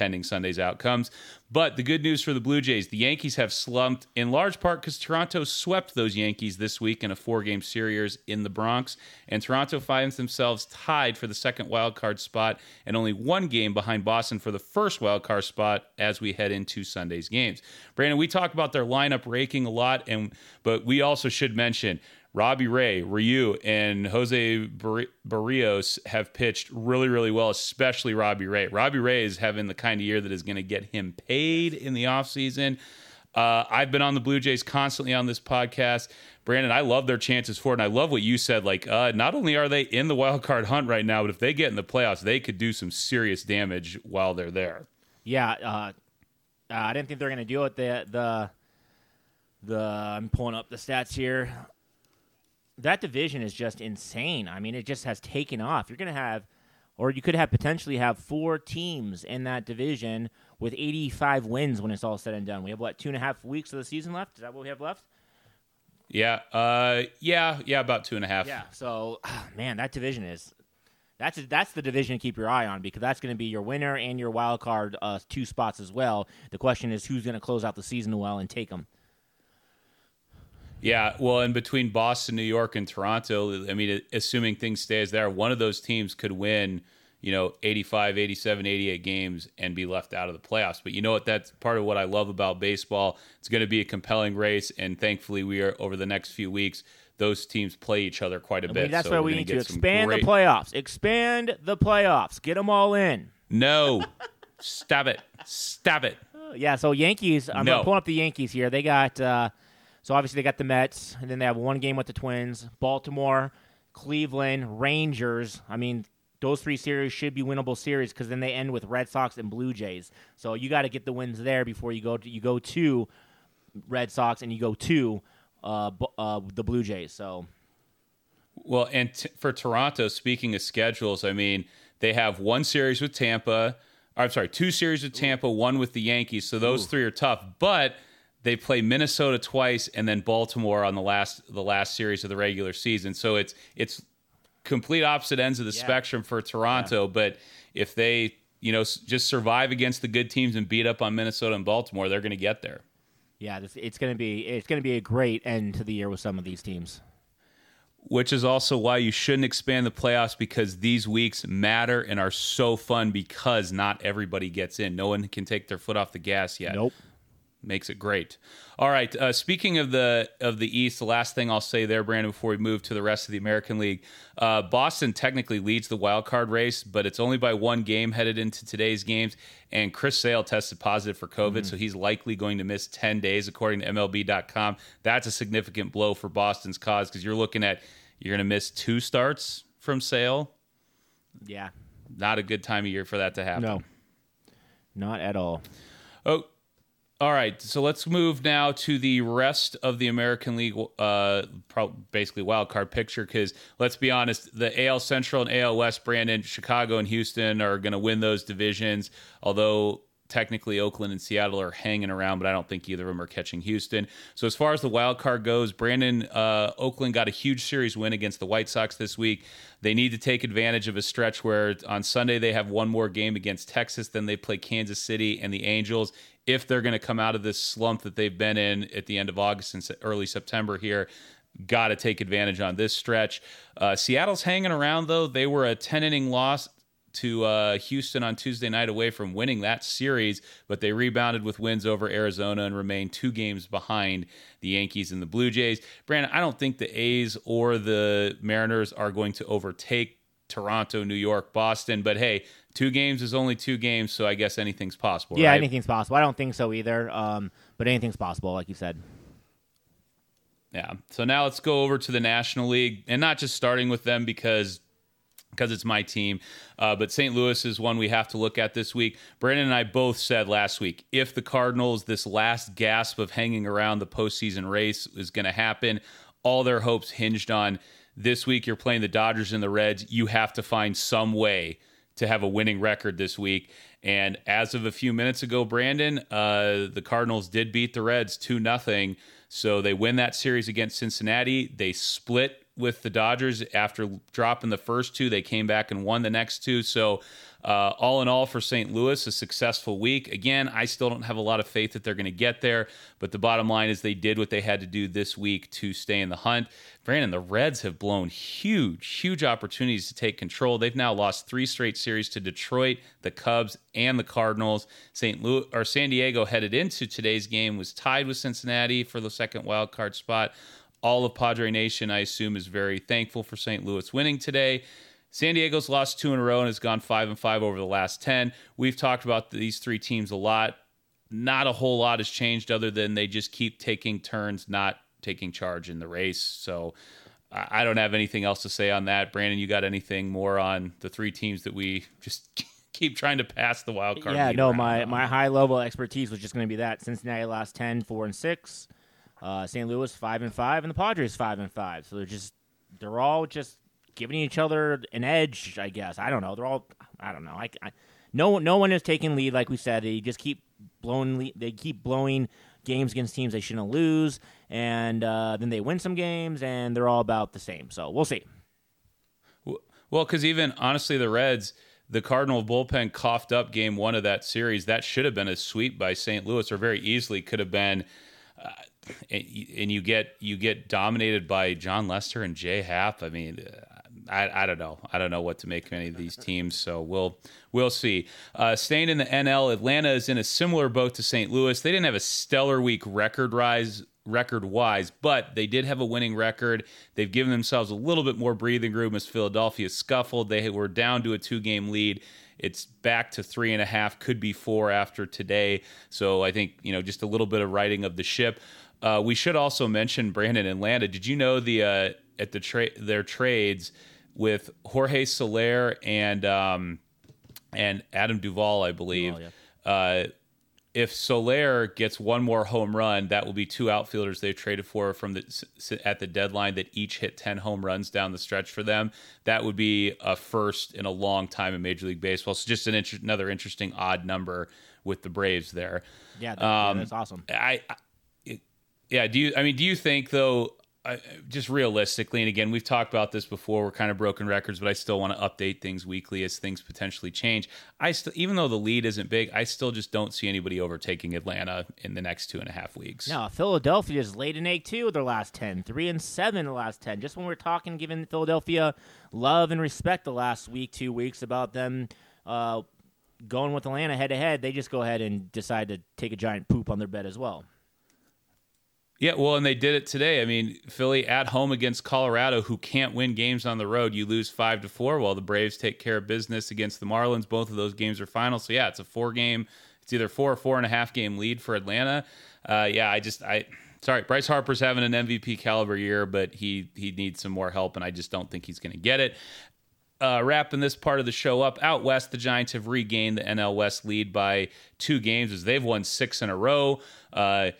pending Sunday's outcomes. But the good news for the Blue Jays, the Yankees have slumped in large part because Toronto swept those Yankees this week in a four game series in the Bronx. And Toronto finds themselves tied for the second wild card spot and only one game behind Boston for the first wild card spot as we head into Sunday's games. Brandon, we talk about their lineup raking a lot, and but we also should mention Robbie Ray, Ryu, and Jose Berrios have pitched really, really well, especially Robbie Ray. Robbie Ray is having the kind of year that is going to get him paid in the offseason. Uh, I've been on the Blue Jays constantly on this podcast. Brandon, I love their chances for it. And I love what you said. Like, uh, not only are they in the wild card hunt right now, but if they get in the playoffs, they could do some serious damage while they're there. Yeah, uh, uh, I didn't think they were going to deal with the the the. I'm pulling up the stats here. That division is just insane. I mean, it just has taken off. You're going to have, or you could have potentially have four teams in that division with 85 wins when it's all said and done. We have what two and a half weeks of the season left. Is that what we have left? Yeah, uh, yeah, yeah, about two and a half. Yeah. So, man, that division is that's that's the division to keep your eye on because that's going to be your winner and your wild card uh, two spots as well. The question is who's going to close out the season well and take them. Yeah, well, and between Boston, New York, and Toronto, I mean, assuming things stay as they are, one of those teams could win, you know, 85, 87, 88 games and be left out of the playoffs. But you know what? That's part of what I love about baseball. It's going to be a compelling race, and thankfully, we are over the next few weeks. Those teams play each other quite a I bit. that's so why we need to expand great- the playoffs. Expand the playoffs. Get them all in. No, stab it, stab it. Yeah, so Yankees. I'm No. pulling up the Yankees here. They got uh, so obviously they got the Mets, and then they have one game with the Twins, Baltimore, Cleveland, Rangers. I mean, those three series should be winnable series because then they end with Red Sox and Blue Jays. So you got to get the wins there before you go to you go to Red Sox and you go to uh, uh, the Blue Jays. So Well, and t- for Toronto, speaking of schedules, I mean, they have one series with Tampa. I'm sorry, two series with Tampa, one with the Yankees. So those three are tough. But they play Minnesota twice and then Baltimore on the last the last series of the regular season. So it's it's complete opposite ends of the Yeah. spectrum for Toronto. But if they you know just survive against the good teams and beat up on Minnesota and Baltimore, they're going to get there. yeah, this, it's gonna be it's gonna be a great end to the year with some of these teams. which is also why you shouldn't expand the playoffs because these weeks matter and are so fun because not everybody gets in. No one can take their foot off the gas yet. Nope. Makes it great. All right. Uh, speaking of the of the East, the last thing I'll say there, Brandon, before we move to the rest of the American League, uh, Boston technically leads the wild card race, but it's only by one game headed into today's games. And Chris Sale tested positive for COVID, so he's likely going to miss ten days, according to MLB.com. That's a significant blow for Boston's cause because you're looking at you're going to miss two starts from Sale. Yeah. Not a good time of year for that to happen. No. Not at all. Oh, all right. So let's move now to the rest of the American League, uh, basically wild card picture. Because let's be honest, the AL Central and AL West, Brandon, Chicago, and Houston are going to win those divisions. Although technically Oakland and Seattle are hanging around, but I don't think either of them are catching Houston. So as far as the wild card goes, Brandon uh, Oakland got a huge series win against the White Sox this week. They need to take advantage of a stretch where on Sunday they have one more game against Texas, then they play Kansas City and the Angels. If they're going to come out of this slump that they've been in at the end of August and early September here, got to take advantage on this stretch. Uh, Seattle's hanging around though. They were a 10 inning loss to uh, Houston on Tuesday night away from winning that series, but they rebounded with wins over Arizona and remain two games behind the Yankees and the Blue Jays. Brandon, I don't think the A's or the Mariners are going to overtake Toronto, New York, Boston, but hey, two games is only two games, so I guess anything's possible. Yeah, right? anything's possible. I don't think so either, um, but anything's possible, like you said. Yeah. So now let's go over to the National League, and not just starting with them because because it's my team. Uh, but St. Louis is one we have to look at this week. Brandon and I both said last week if the Cardinals, this last gasp of hanging around the postseason race is going to happen, all their hopes hinged on this week. You're playing the Dodgers and the Reds. You have to find some way to have a winning record this week. And as of a few minutes ago, Brandon, uh, the Cardinals did beat the Reds 2 nothing. So they win that series against Cincinnati. They split with the Dodgers after dropping the first two. They came back and won the next two. So, uh, all in all, for St. Louis, a successful week. Again, I still don't have a lot of faith that they're going to get there, but the bottom line is they did what they had to do this week to stay in the hunt. Brandon, the Reds have blown huge, huge opportunities to take control. They've now lost three straight series to Detroit, the Cubs, and the Cardinals. St. Louis or San Diego headed into today's game was tied with Cincinnati for the second wild card spot all of Padre Nation, I assume, is very thankful for St. Louis winning today. San Diego's lost two in a row and has gone five and five over the last ten. We've talked about these three teams a lot. Not a whole lot has changed other than they just keep taking turns, not taking charge in the race. So I don't have anything else to say on that. Brandon, you got anything more on the three teams that we just keep trying to pass the wild card? Yeah, no, my, on? my high level expertise was just going to be that Cincinnati lost 10, 4 and 6. Uh, St. Louis five and five, and the Padres five and five. So they're just they're all just giving each other an edge, I guess. I don't know. They're all I don't know. I, I no no one is taking lead like we said. They just keep blowing. They keep blowing games against teams they shouldn't lose, and uh, then they win some games, and they're all about the same. So we'll see. Well, because even honestly, the Reds, the Cardinal bullpen coughed up game one of that series. That should have been a sweep by St. Louis, or very easily could have been. Uh, and you get you get dominated by Jon Lester and Jay Happ. I mean, uh, I, I don't know. I don't know what to make of any of these teams. So we'll we'll see. Uh, staying in the NL, Atlanta is in a similar boat to St. Louis. They didn't have a stellar week record rise record wise, but they did have a winning record. They've given themselves a little bit more breathing room as Philadelphia scuffled. They were down to a two game lead. It's back to three and a half, could be four after today. So I think you know just a little bit of righting of the ship. Uh, we should also mention Brandon Atlanta. Did you know the uh, at the trade their trades with Jorge Soler and um, and Adam Duvall, I believe. Duvall, uh, if Soler gets one more home run, that will be two outfielders they've traded for from the at the deadline that each hit ten home runs down the stretch for them. That would be a first in a long time in Major League Baseball. So just an inter- another interesting odd number with the Braves there. Yeah, that, yeah, Um, that's awesome. I, I it- yeah. Do you? I mean, do you think though? I, just realistically, and again, we've talked about this before. We're kind of broken records, but I still want to update things weekly as things potentially change. I still, even though the lead isn't big, I still just don't see anybody overtaking Atlanta in the next two and a half weeks. No, Philadelphia is laid an egg too their last 10. 3 and 7 the last 10. Just when we're talking, giving Philadelphia love and respect the last week, two weeks about them uh, going with Atlanta head to head, they just go ahead and decide to take a giant poop on their bed as well. Yeah, well, and they did it today. I mean, Philly at home against Colorado, who can't win games on the road. You lose five to four, while the Braves take care of business against the Marlins. Both of those games are final. So yeah, it's a four game. It's either four or four and a half game lead for Atlanta. Uh, yeah, I just I sorry, Bryce Harper's having an MVP caliber year, but he he needs some more help, and I just don't think he's going to get it. Uh, wrapping this part of the show up, out west, the Giants have regained the NL West lead by two games as they've won six in a row. Uh,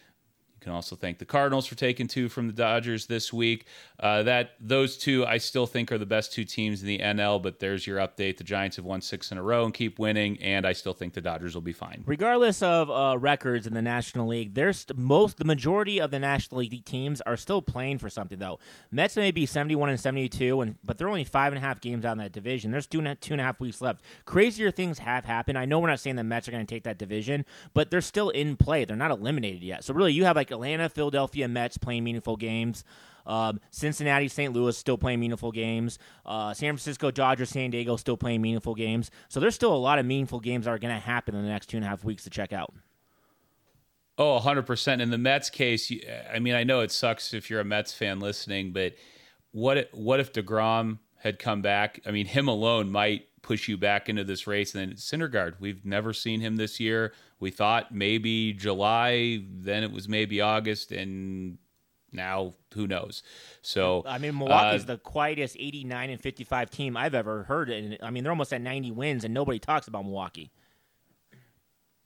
can also thank the Cardinals for taking two from the Dodgers this week. Uh, that those two I still think are the best two teams in the NL. But there's your update. The Giants have won six in a row and keep winning, and I still think the Dodgers will be fine. Regardless of uh, records in the National League, there's most the majority of the National League teams are still playing for something though. Mets may be 71 and 72, and but they're only five and a half games out in that division. There's two and a, two and a half weeks left. Crazier things have happened. I know we're not saying the Mets are going to take that division, but they're still in play. They're not eliminated yet. So really, you have like Atlanta, Philadelphia, Mets playing meaningful games. Um, Cincinnati, St. Louis still playing meaningful games. Uh, San Francisco, Dodgers, San Diego still playing meaningful games. So there's still a lot of meaningful games that are going to happen in the next two and a half weeks to check out. Oh, 100%. In the Mets case, I mean, I know it sucks if you're a Mets fan listening, but what if, what if DeGrom had come back? I mean, him alone might push you back into this race. And then Syndergaard, we've never seen him this year. We thought maybe July, then it was maybe August, and now who knows? So I mean, Milwaukee's uh, the quietest 89 and 55 team I've ever heard. And I mean, they're almost at 90 wins, and nobody talks about Milwaukee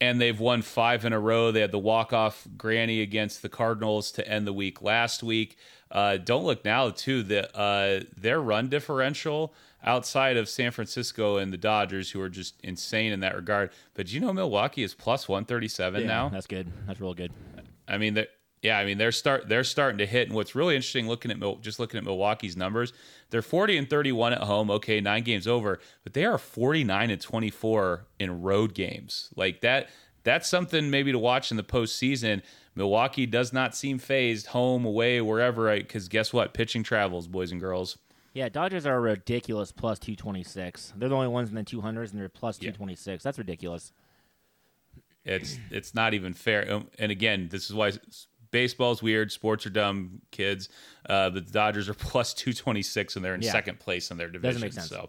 and they've won five in a row. They had the walk-off granny against the Cardinals to end the week last week. Uh, don't look now, too, that uh, their run differential outside of San Francisco and the Dodgers, who are just insane in that regard. But you know, Milwaukee is plus 137 yeah, now. That's good. That's real good. I mean, yeah, I mean they're start they're starting to hit. And what's really interesting, looking at just looking at Milwaukee's numbers, they're 40 and 31 at home. Okay, nine games over, but they are 49 and 24 in road games. Like that. That's something maybe to watch in the postseason. Milwaukee does not seem phased, home, away, wherever. Because guess what? Pitching travels, boys and girls. Yeah, Dodgers are ridiculous plus 226. They're the only ones in the 200s, and they're plus 226. Yeah. That's ridiculous. It's it's not even fair. Um, and again, this is why baseball's weird. Sports are dumb, kids. Uh, the Dodgers are plus two twenty six, and they're in yeah. second place in their division. Doesn't make sense. So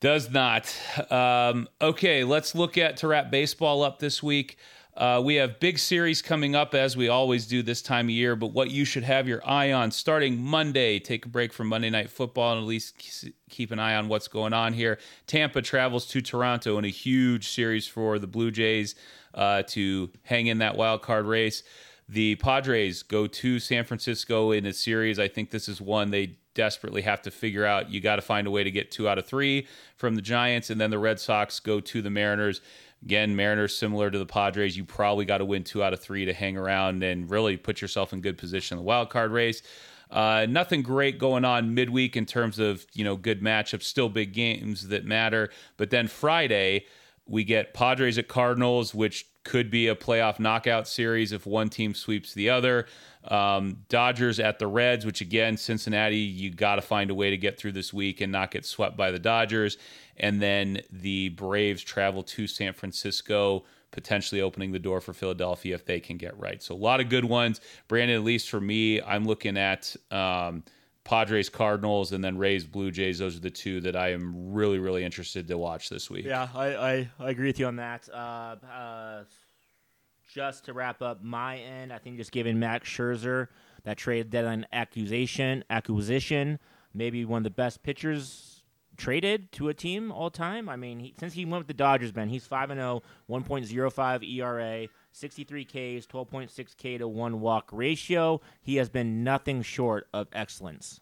does not. Um, okay, let's look at to wrap baseball up this week. Uh, we have big series coming up as we always do this time of year, but what you should have your eye on starting Monday. Take a break from Monday Night Football and at least keep an eye on what's going on here. Tampa travels to Toronto in a huge series for the Blue Jays uh, to hang in that wild card race. The Padres go to San Francisco in a series. I think this is one they desperately have to figure out. You got to find a way to get two out of three from the Giants, and then the Red Sox go to the Mariners. Again, Mariners similar to the Padres. You probably got to win two out of three to hang around and really put yourself in good position in the wild card race. Uh, nothing great going on midweek in terms of you know good matchups, still big games that matter. But then Friday we get Padres at Cardinals, which could be a playoff knockout series if one team sweeps the other. Um, Dodgers at the Reds, which again, Cincinnati, you got to find a way to get through this week and not get swept by the Dodgers. And then the Braves travel to San Francisco, potentially opening the door for Philadelphia if they can get right. So a lot of good ones. Brandon, at least for me, I'm looking at. Um, Padres, Cardinals, and then Rays, Blue Jays. Those are the two that I am really, really interested to watch this week. Yeah, I, I, I agree with you on that. Uh, uh, just to wrap up my end, I think just giving Max Scherzer that trade deadline accusation acquisition, maybe one of the best pitchers traded to a team all time. I mean, he, since he went with the Dodgers, Ben, he's 5 and 0, 1.05 ERA, 63 Ks, 12.6 K to 1 walk ratio. He has been nothing short of excellence.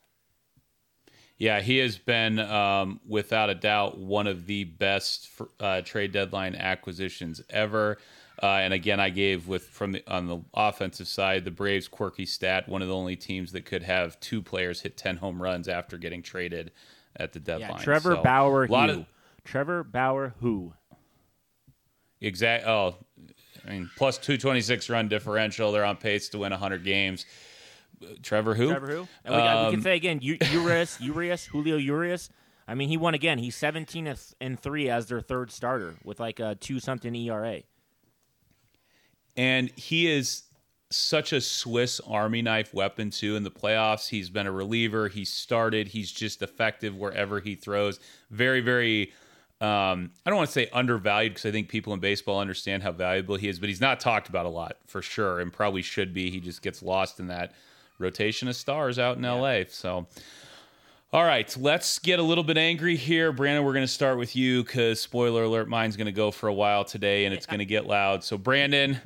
Yeah, he has been um, without a doubt one of the best uh, trade deadline acquisitions ever. Uh, and again, I gave with from the on the offensive side the Braves quirky stat, one of the only teams that could have two players hit ten home runs after getting traded at the deadline. Yeah, Trevor so, Bauer, who? Of, Trevor Bauer, who? Exact. Oh, I mean, plus two twenty six run differential. They're on pace to win hundred games. Trevor who? Trevor who? And we, got, um, we can um, say again, Urias, Urias, Julio Urias. I mean, he won again. He's seventeen and three as their third starter with like a two something ERA and he is such a Swiss Army knife weapon too in the playoffs. He's been a reliever. He started. He's just effective wherever he throws. Very, very. Um, I don't want to say undervalued because I think people in baseball understand how valuable he is, but he's not talked about a lot for sure, and probably should be. He just gets lost in that rotation of stars out in yeah. LA. So, all right, let's get a little bit angry here, Brandon. We're going to start with you because spoiler alert, mine's going to go for a while today, and it's going to get loud. So, Brandon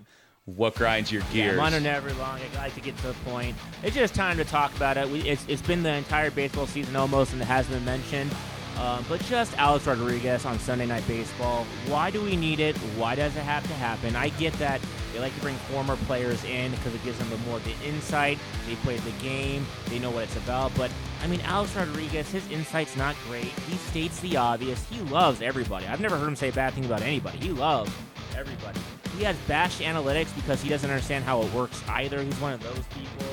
what grinds your gears? Yeah, mine are never long. I like to get to the point. It's just time to talk about it. We, it's, it's been the entire baseball season almost, and it hasn't been mentioned. Um, but just Alex Rodriguez on Sunday Night Baseball. Why do we need it? Why does it have to happen? I get that they like to bring former players in because it gives them the more of the insight. They played the game. They know what it's about. But I mean, Alex Rodriguez, his insight's not great. He states the obvious. He loves everybody. I've never heard him say a bad thing about anybody. He loves everybody. He has bashed analytics because he doesn't understand how it works either. He's one of those people.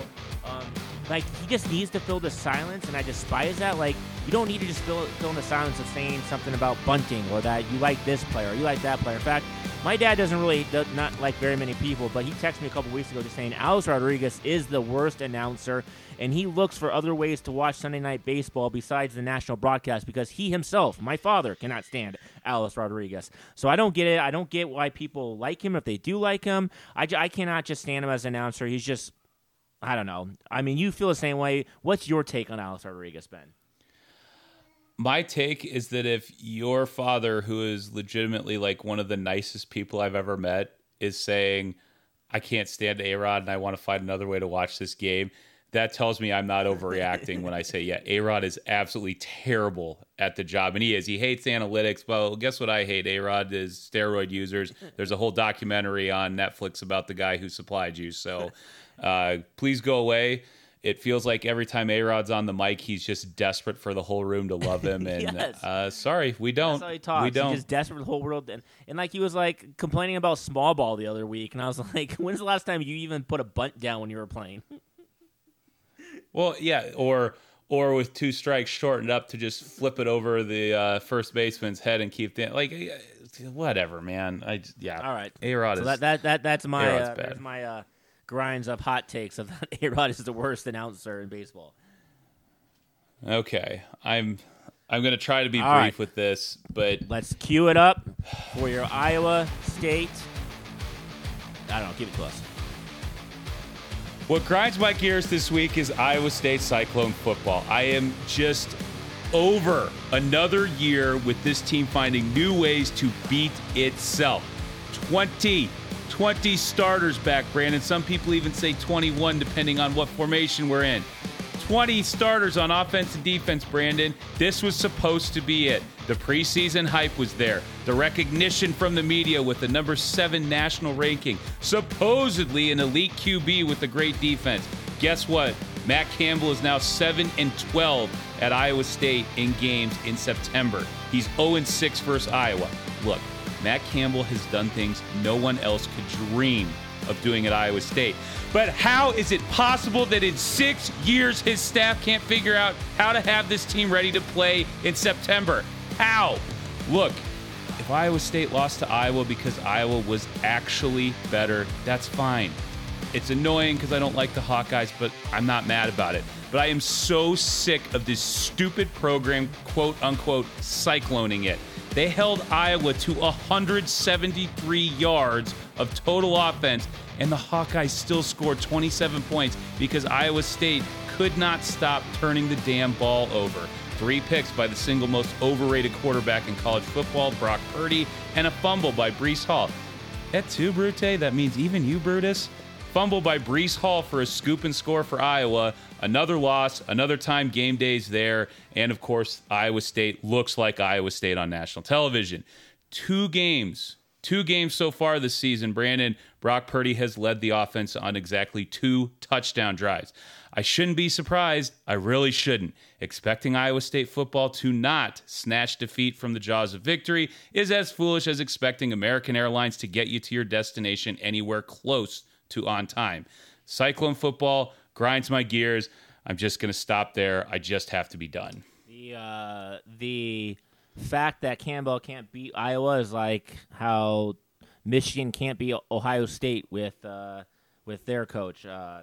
Um, like he just needs to fill the silence, and I despise that. Like you don't need to just fill fill in the silence of saying something about bunting or that you like this player or you like that player. In fact, my dad doesn't really does not like very many people, but he texted me a couple weeks ago just saying Alex Rodriguez is the worst announcer, and he looks for other ways to watch Sunday Night Baseball besides the national broadcast because he himself, my father, cannot stand Alex Rodriguez. So I don't get it. I don't get why people like him if they do like him. I, I cannot just stand him as an announcer. He's just I don't know. I mean, you feel the same way. What's your take on Alex Rodriguez, Ben? My take is that if your father, who is legitimately like one of the nicest people I've ever met, is saying, I can't stand A Rod and I want to find another way to watch this game, that tells me I'm not overreacting when I say, yeah, A Rod is absolutely terrible at the job. And he is. He hates analytics. Well, guess what I hate? A Rod is steroid users. There's a whole documentary on Netflix about the guy who supplied you. So uh, please go away. It feels like every time A Rod's on the mic, he's just desperate for the whole room to love him. And Yes. uh, sorry, we don't. That's how he talks. We don't. He's just desperate for the whole world. And, and like he was like complaining about small ball the other week. And I was like, when's the last time you even put a bunt down when you were playing? Well, yeah, or or with two strikes, shortened up to just flip it over the uh, first baseman's head and keep the like uh, whatever, man. I yeah. All right. A Rod So is that, that, that that's my uh, there's my uh, grinds up hot takes of that A Rod is the worst announcer in baseball. okay. I'm I'm gonna try to be All brief right. with this, but Let's cue it up for your Iowa State. I don't know. Give it to us. What grinds my gears this week is Iowa State Cyclone football. I am just over another year with this team finding new ways to beat itself. 20, 20 starters back, Brandon. Some people even say 21, depending on what formation we're in. 20 starters on offense and defense, Brandon. This was supposed to be it. The preseason hype was there. The recognition from the media with the number seven national ranking. Supposedly an elite QB with a great defense. Guess what? Matt Campbell is now 7 and 12 at Iowa State in games in September. He's 0 and 6 versus Iowa. Look, Matt Campbell has done things no one else could dream of doing at Iowa State. But how is it possible that in six years his staff can't figure out how to have this team ready to play in September? How? Look, if Iowa State lost to Iowa because Iowa was actually better, that's fine. It's annoying because I don't like the Hawkeyes, but I'm not mad about it. But I am so sick of this stupid program, quote unquote, cycloning it. They held Iowa to 173 yards of total offense, and the Hawkeyes still scored 27 points because Iowa State could not stop turning the damn ball over. Three picks by the single most overrated quarterback in college football, Brock Purdy, and a fumble by Breece Hall. That too, Brute? That means even you, Brutus? Fumble by Breece Hall for a scoop and score for Iowa. Another loss, another time game days there. And of course, Iowa State looks like Iowa State on national television. Two games, two games so far this season, Brandon. Brock Purdy has led the offense on exactly two touchdown drives. I shouldn't be surprised. I really shouldn't. Expecting Iowa State football to not snatch defeat from the jaws of victory is as foolish as expecting American Airlines to get you to your destination anywhere close to on time. Cyclone football grinds my gears. I'm just going to stop there. I just have to be done. The uh, the fact that Campbell can't beat Iowa is like how Michigan can't beat Ohio State with uh, with their coach uh,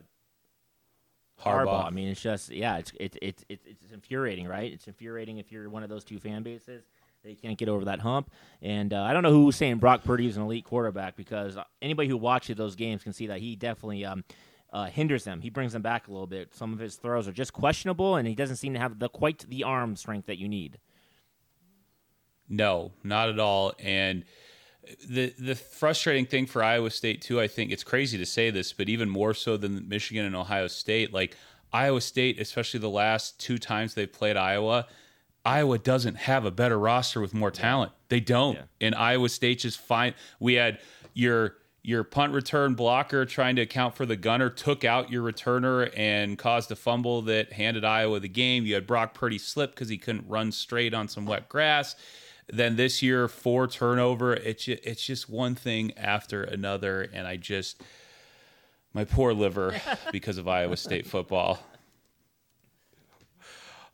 Harbaugh. I mean, it's just yeah, it's it's it's it's it's infuriating, right? It's infuriating if you're one of those two fan bases. They can't get over that hump, and uh, I don't know who was saying Brock Purdy is an elite quarterback because anybody who watches those games can see that he definitely um, uh, hinders them. He brings them back a little bit. Some of his throws are just questionable, and he doesn't seem to have the quite the arm strength that you need. No, not at all. And the the frustrating thing for Iowa State too, I think it's crazy to say this, but even more so than Michigan and Ohio State, like Iowa State, especially the last two times they've played Iowa, Iowa doesn't have a better roster with more talent. They don't. Yeah. And Iowa State just fine. We had your your punt return blocker trying to account for the gunner took out your returner and caused a fumble that handed Iowa the game. You had Brock Purdy slip because he couldn't run straight on some wet grass. Then this year, four turnover. It's just, it's just one thing after another, and I just my poor liver because of Iowa State football.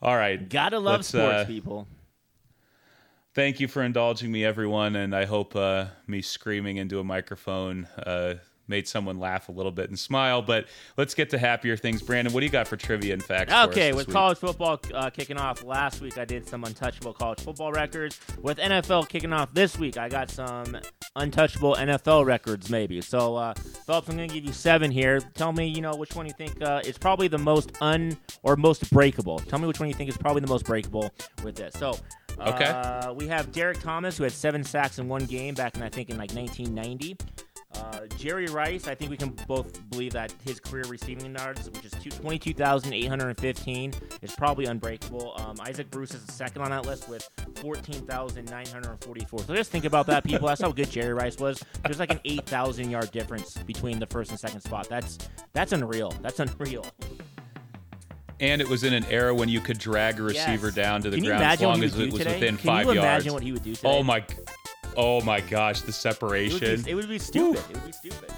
All right, Gotta love sports, uh, people. thank you for indulging me, everyone, and I hope uh, me screaming into a microphone uh, made someone laugh a little bit and smile. But let's get to happier things. Brandon, what do you got for trivia and facts? Okay, with week? college football uh, kicking off last week, I did some untouchable college football records. With NFL kicking off this week, I got some untouchable NFL records, maybe. So, uh, Phelps, I'm going to give you seven here. Tell me, you know, which one you think uh, is probably the most un or most breakable. Tell me which one you think is probably the most breakable with this. So, Okay. uh, we have Derrick Thomas, who had seven sacks in one game back in, I think, in like 1990. Uh, Jerry Rice, I think we can both believe that his career receiving yards, which is two- 22,815, is probably unbreakable. Um, Isaac Bruce is the second on that list with 14,944. So just think about that, people. That's how good Jerry Rice was. There's like an 8,000 yard difference between the first and second spot. That's that's unreal. That's unreal. and it was in an era when you could drag a Yes. receiver down to the Can ground as long as it was today? within Can five you yards. imagine what he would do today? Oh my, oh my gosh, the It would separation, be, it would be stupid. It would be stupid.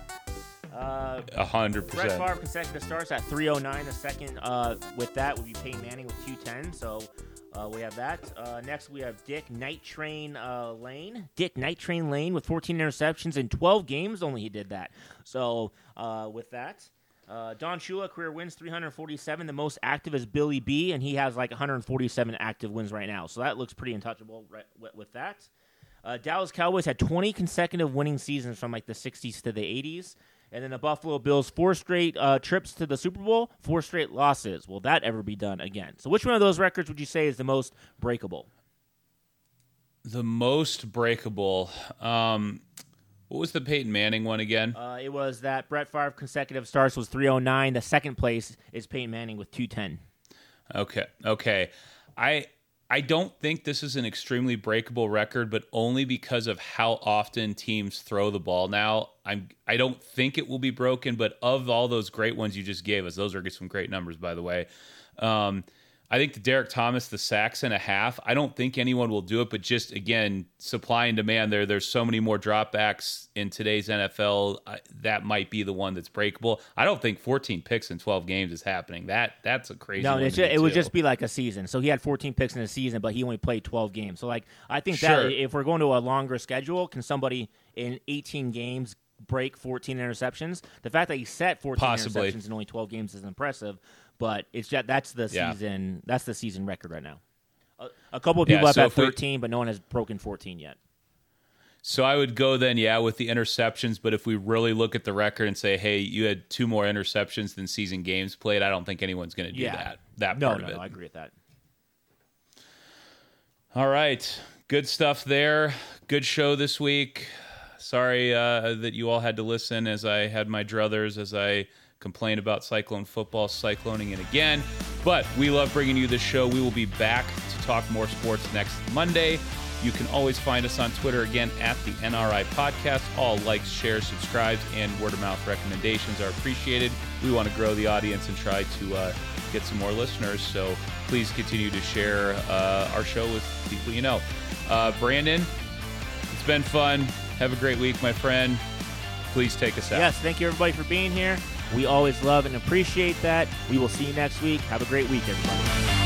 Uh, a hundred percent. Brett. Favre consecutive starts at 309. The second uh, with that would be Peyton Manning with 210. So uh, we have that. Uh, next we have Dick Night Train uh, Lane. Dick Night Train Lane with 14 interceptions in 12 games. Only he did that. So uh, with that. Uh, Don Shula career wins 347. The most active is Billy B, and he has like 147 active wins right now. So that looks pretty untouchable right, with that. Uh, Dallas Cowboys had 20 consecutive winning seasons from like the 60s to the 80s. And then the Buffalo Bills, four straight uh, trips to the Super Bowl, four straight losses. Will that ever be done again? So, which one of those records would you say is the most breakable? The most breakable. Um, what was the Peyton Manning one again? Uh, it was that Brett Favre consecutive starts was 309. The second place is Peyton Manning with 210. Okay. Okay. I I don't think this is an extremely breakable record, but only because of how often teams throw the ball now. I'm I don't think it will be broken, but of all those great ones you just gave us, those are some great numbers by the way. Um, I think the Derrick Thomas, the sacks and a half. I don't think anyone will do it, but just again, supply and demand. There, there's so many more dropbacks in today's NFL. I, uh, that might be the one that's breakable. I don't think 14 picks in 12 games is happening. That that's a crazy. No, to it would just be like a season. So he had 14 picks in a season, but he only played 12 games. So like I think Sure. that if we're going to a longer schedule, can somebody in 18 games break 14 interceptions? The fact that he set 14 Possibly. interceptions in only 12 games is impressive, but it's just that's the Yeah. season that's the season record right now. A, a couple of Yeah, people have so at if we- 13, but no one has broken 14 yet. So I would go then, yeah, with the interceptions. But if we really look at the record and say, hey, you had two more interceptions than season games played, I don't think anyone's going to do Yeah. that. That No, part no, of it. no, I agree with that. All right, good stuff there. Good show this week. Sorry uh, that you all had to listen as I had my druthers as I complained about Cyclone football cycloning it again. But we love bringing you this show. We will be back to talk more sports next Monday. You can always find us on Twitter again at the NRI Podcast. All likes, shares, subscribes, and word of mouth recommendations are appreciated. We want to grow the audience and try to uh, get some more listeners. So please continue to share uh, our show with people you know. Uh, Brandon, it's been fun. Have a great week, my friend. Please take us out. Yes, thank you everybody for being here. We always love and appreciate that. We will see you next week. Have a great week, everybody.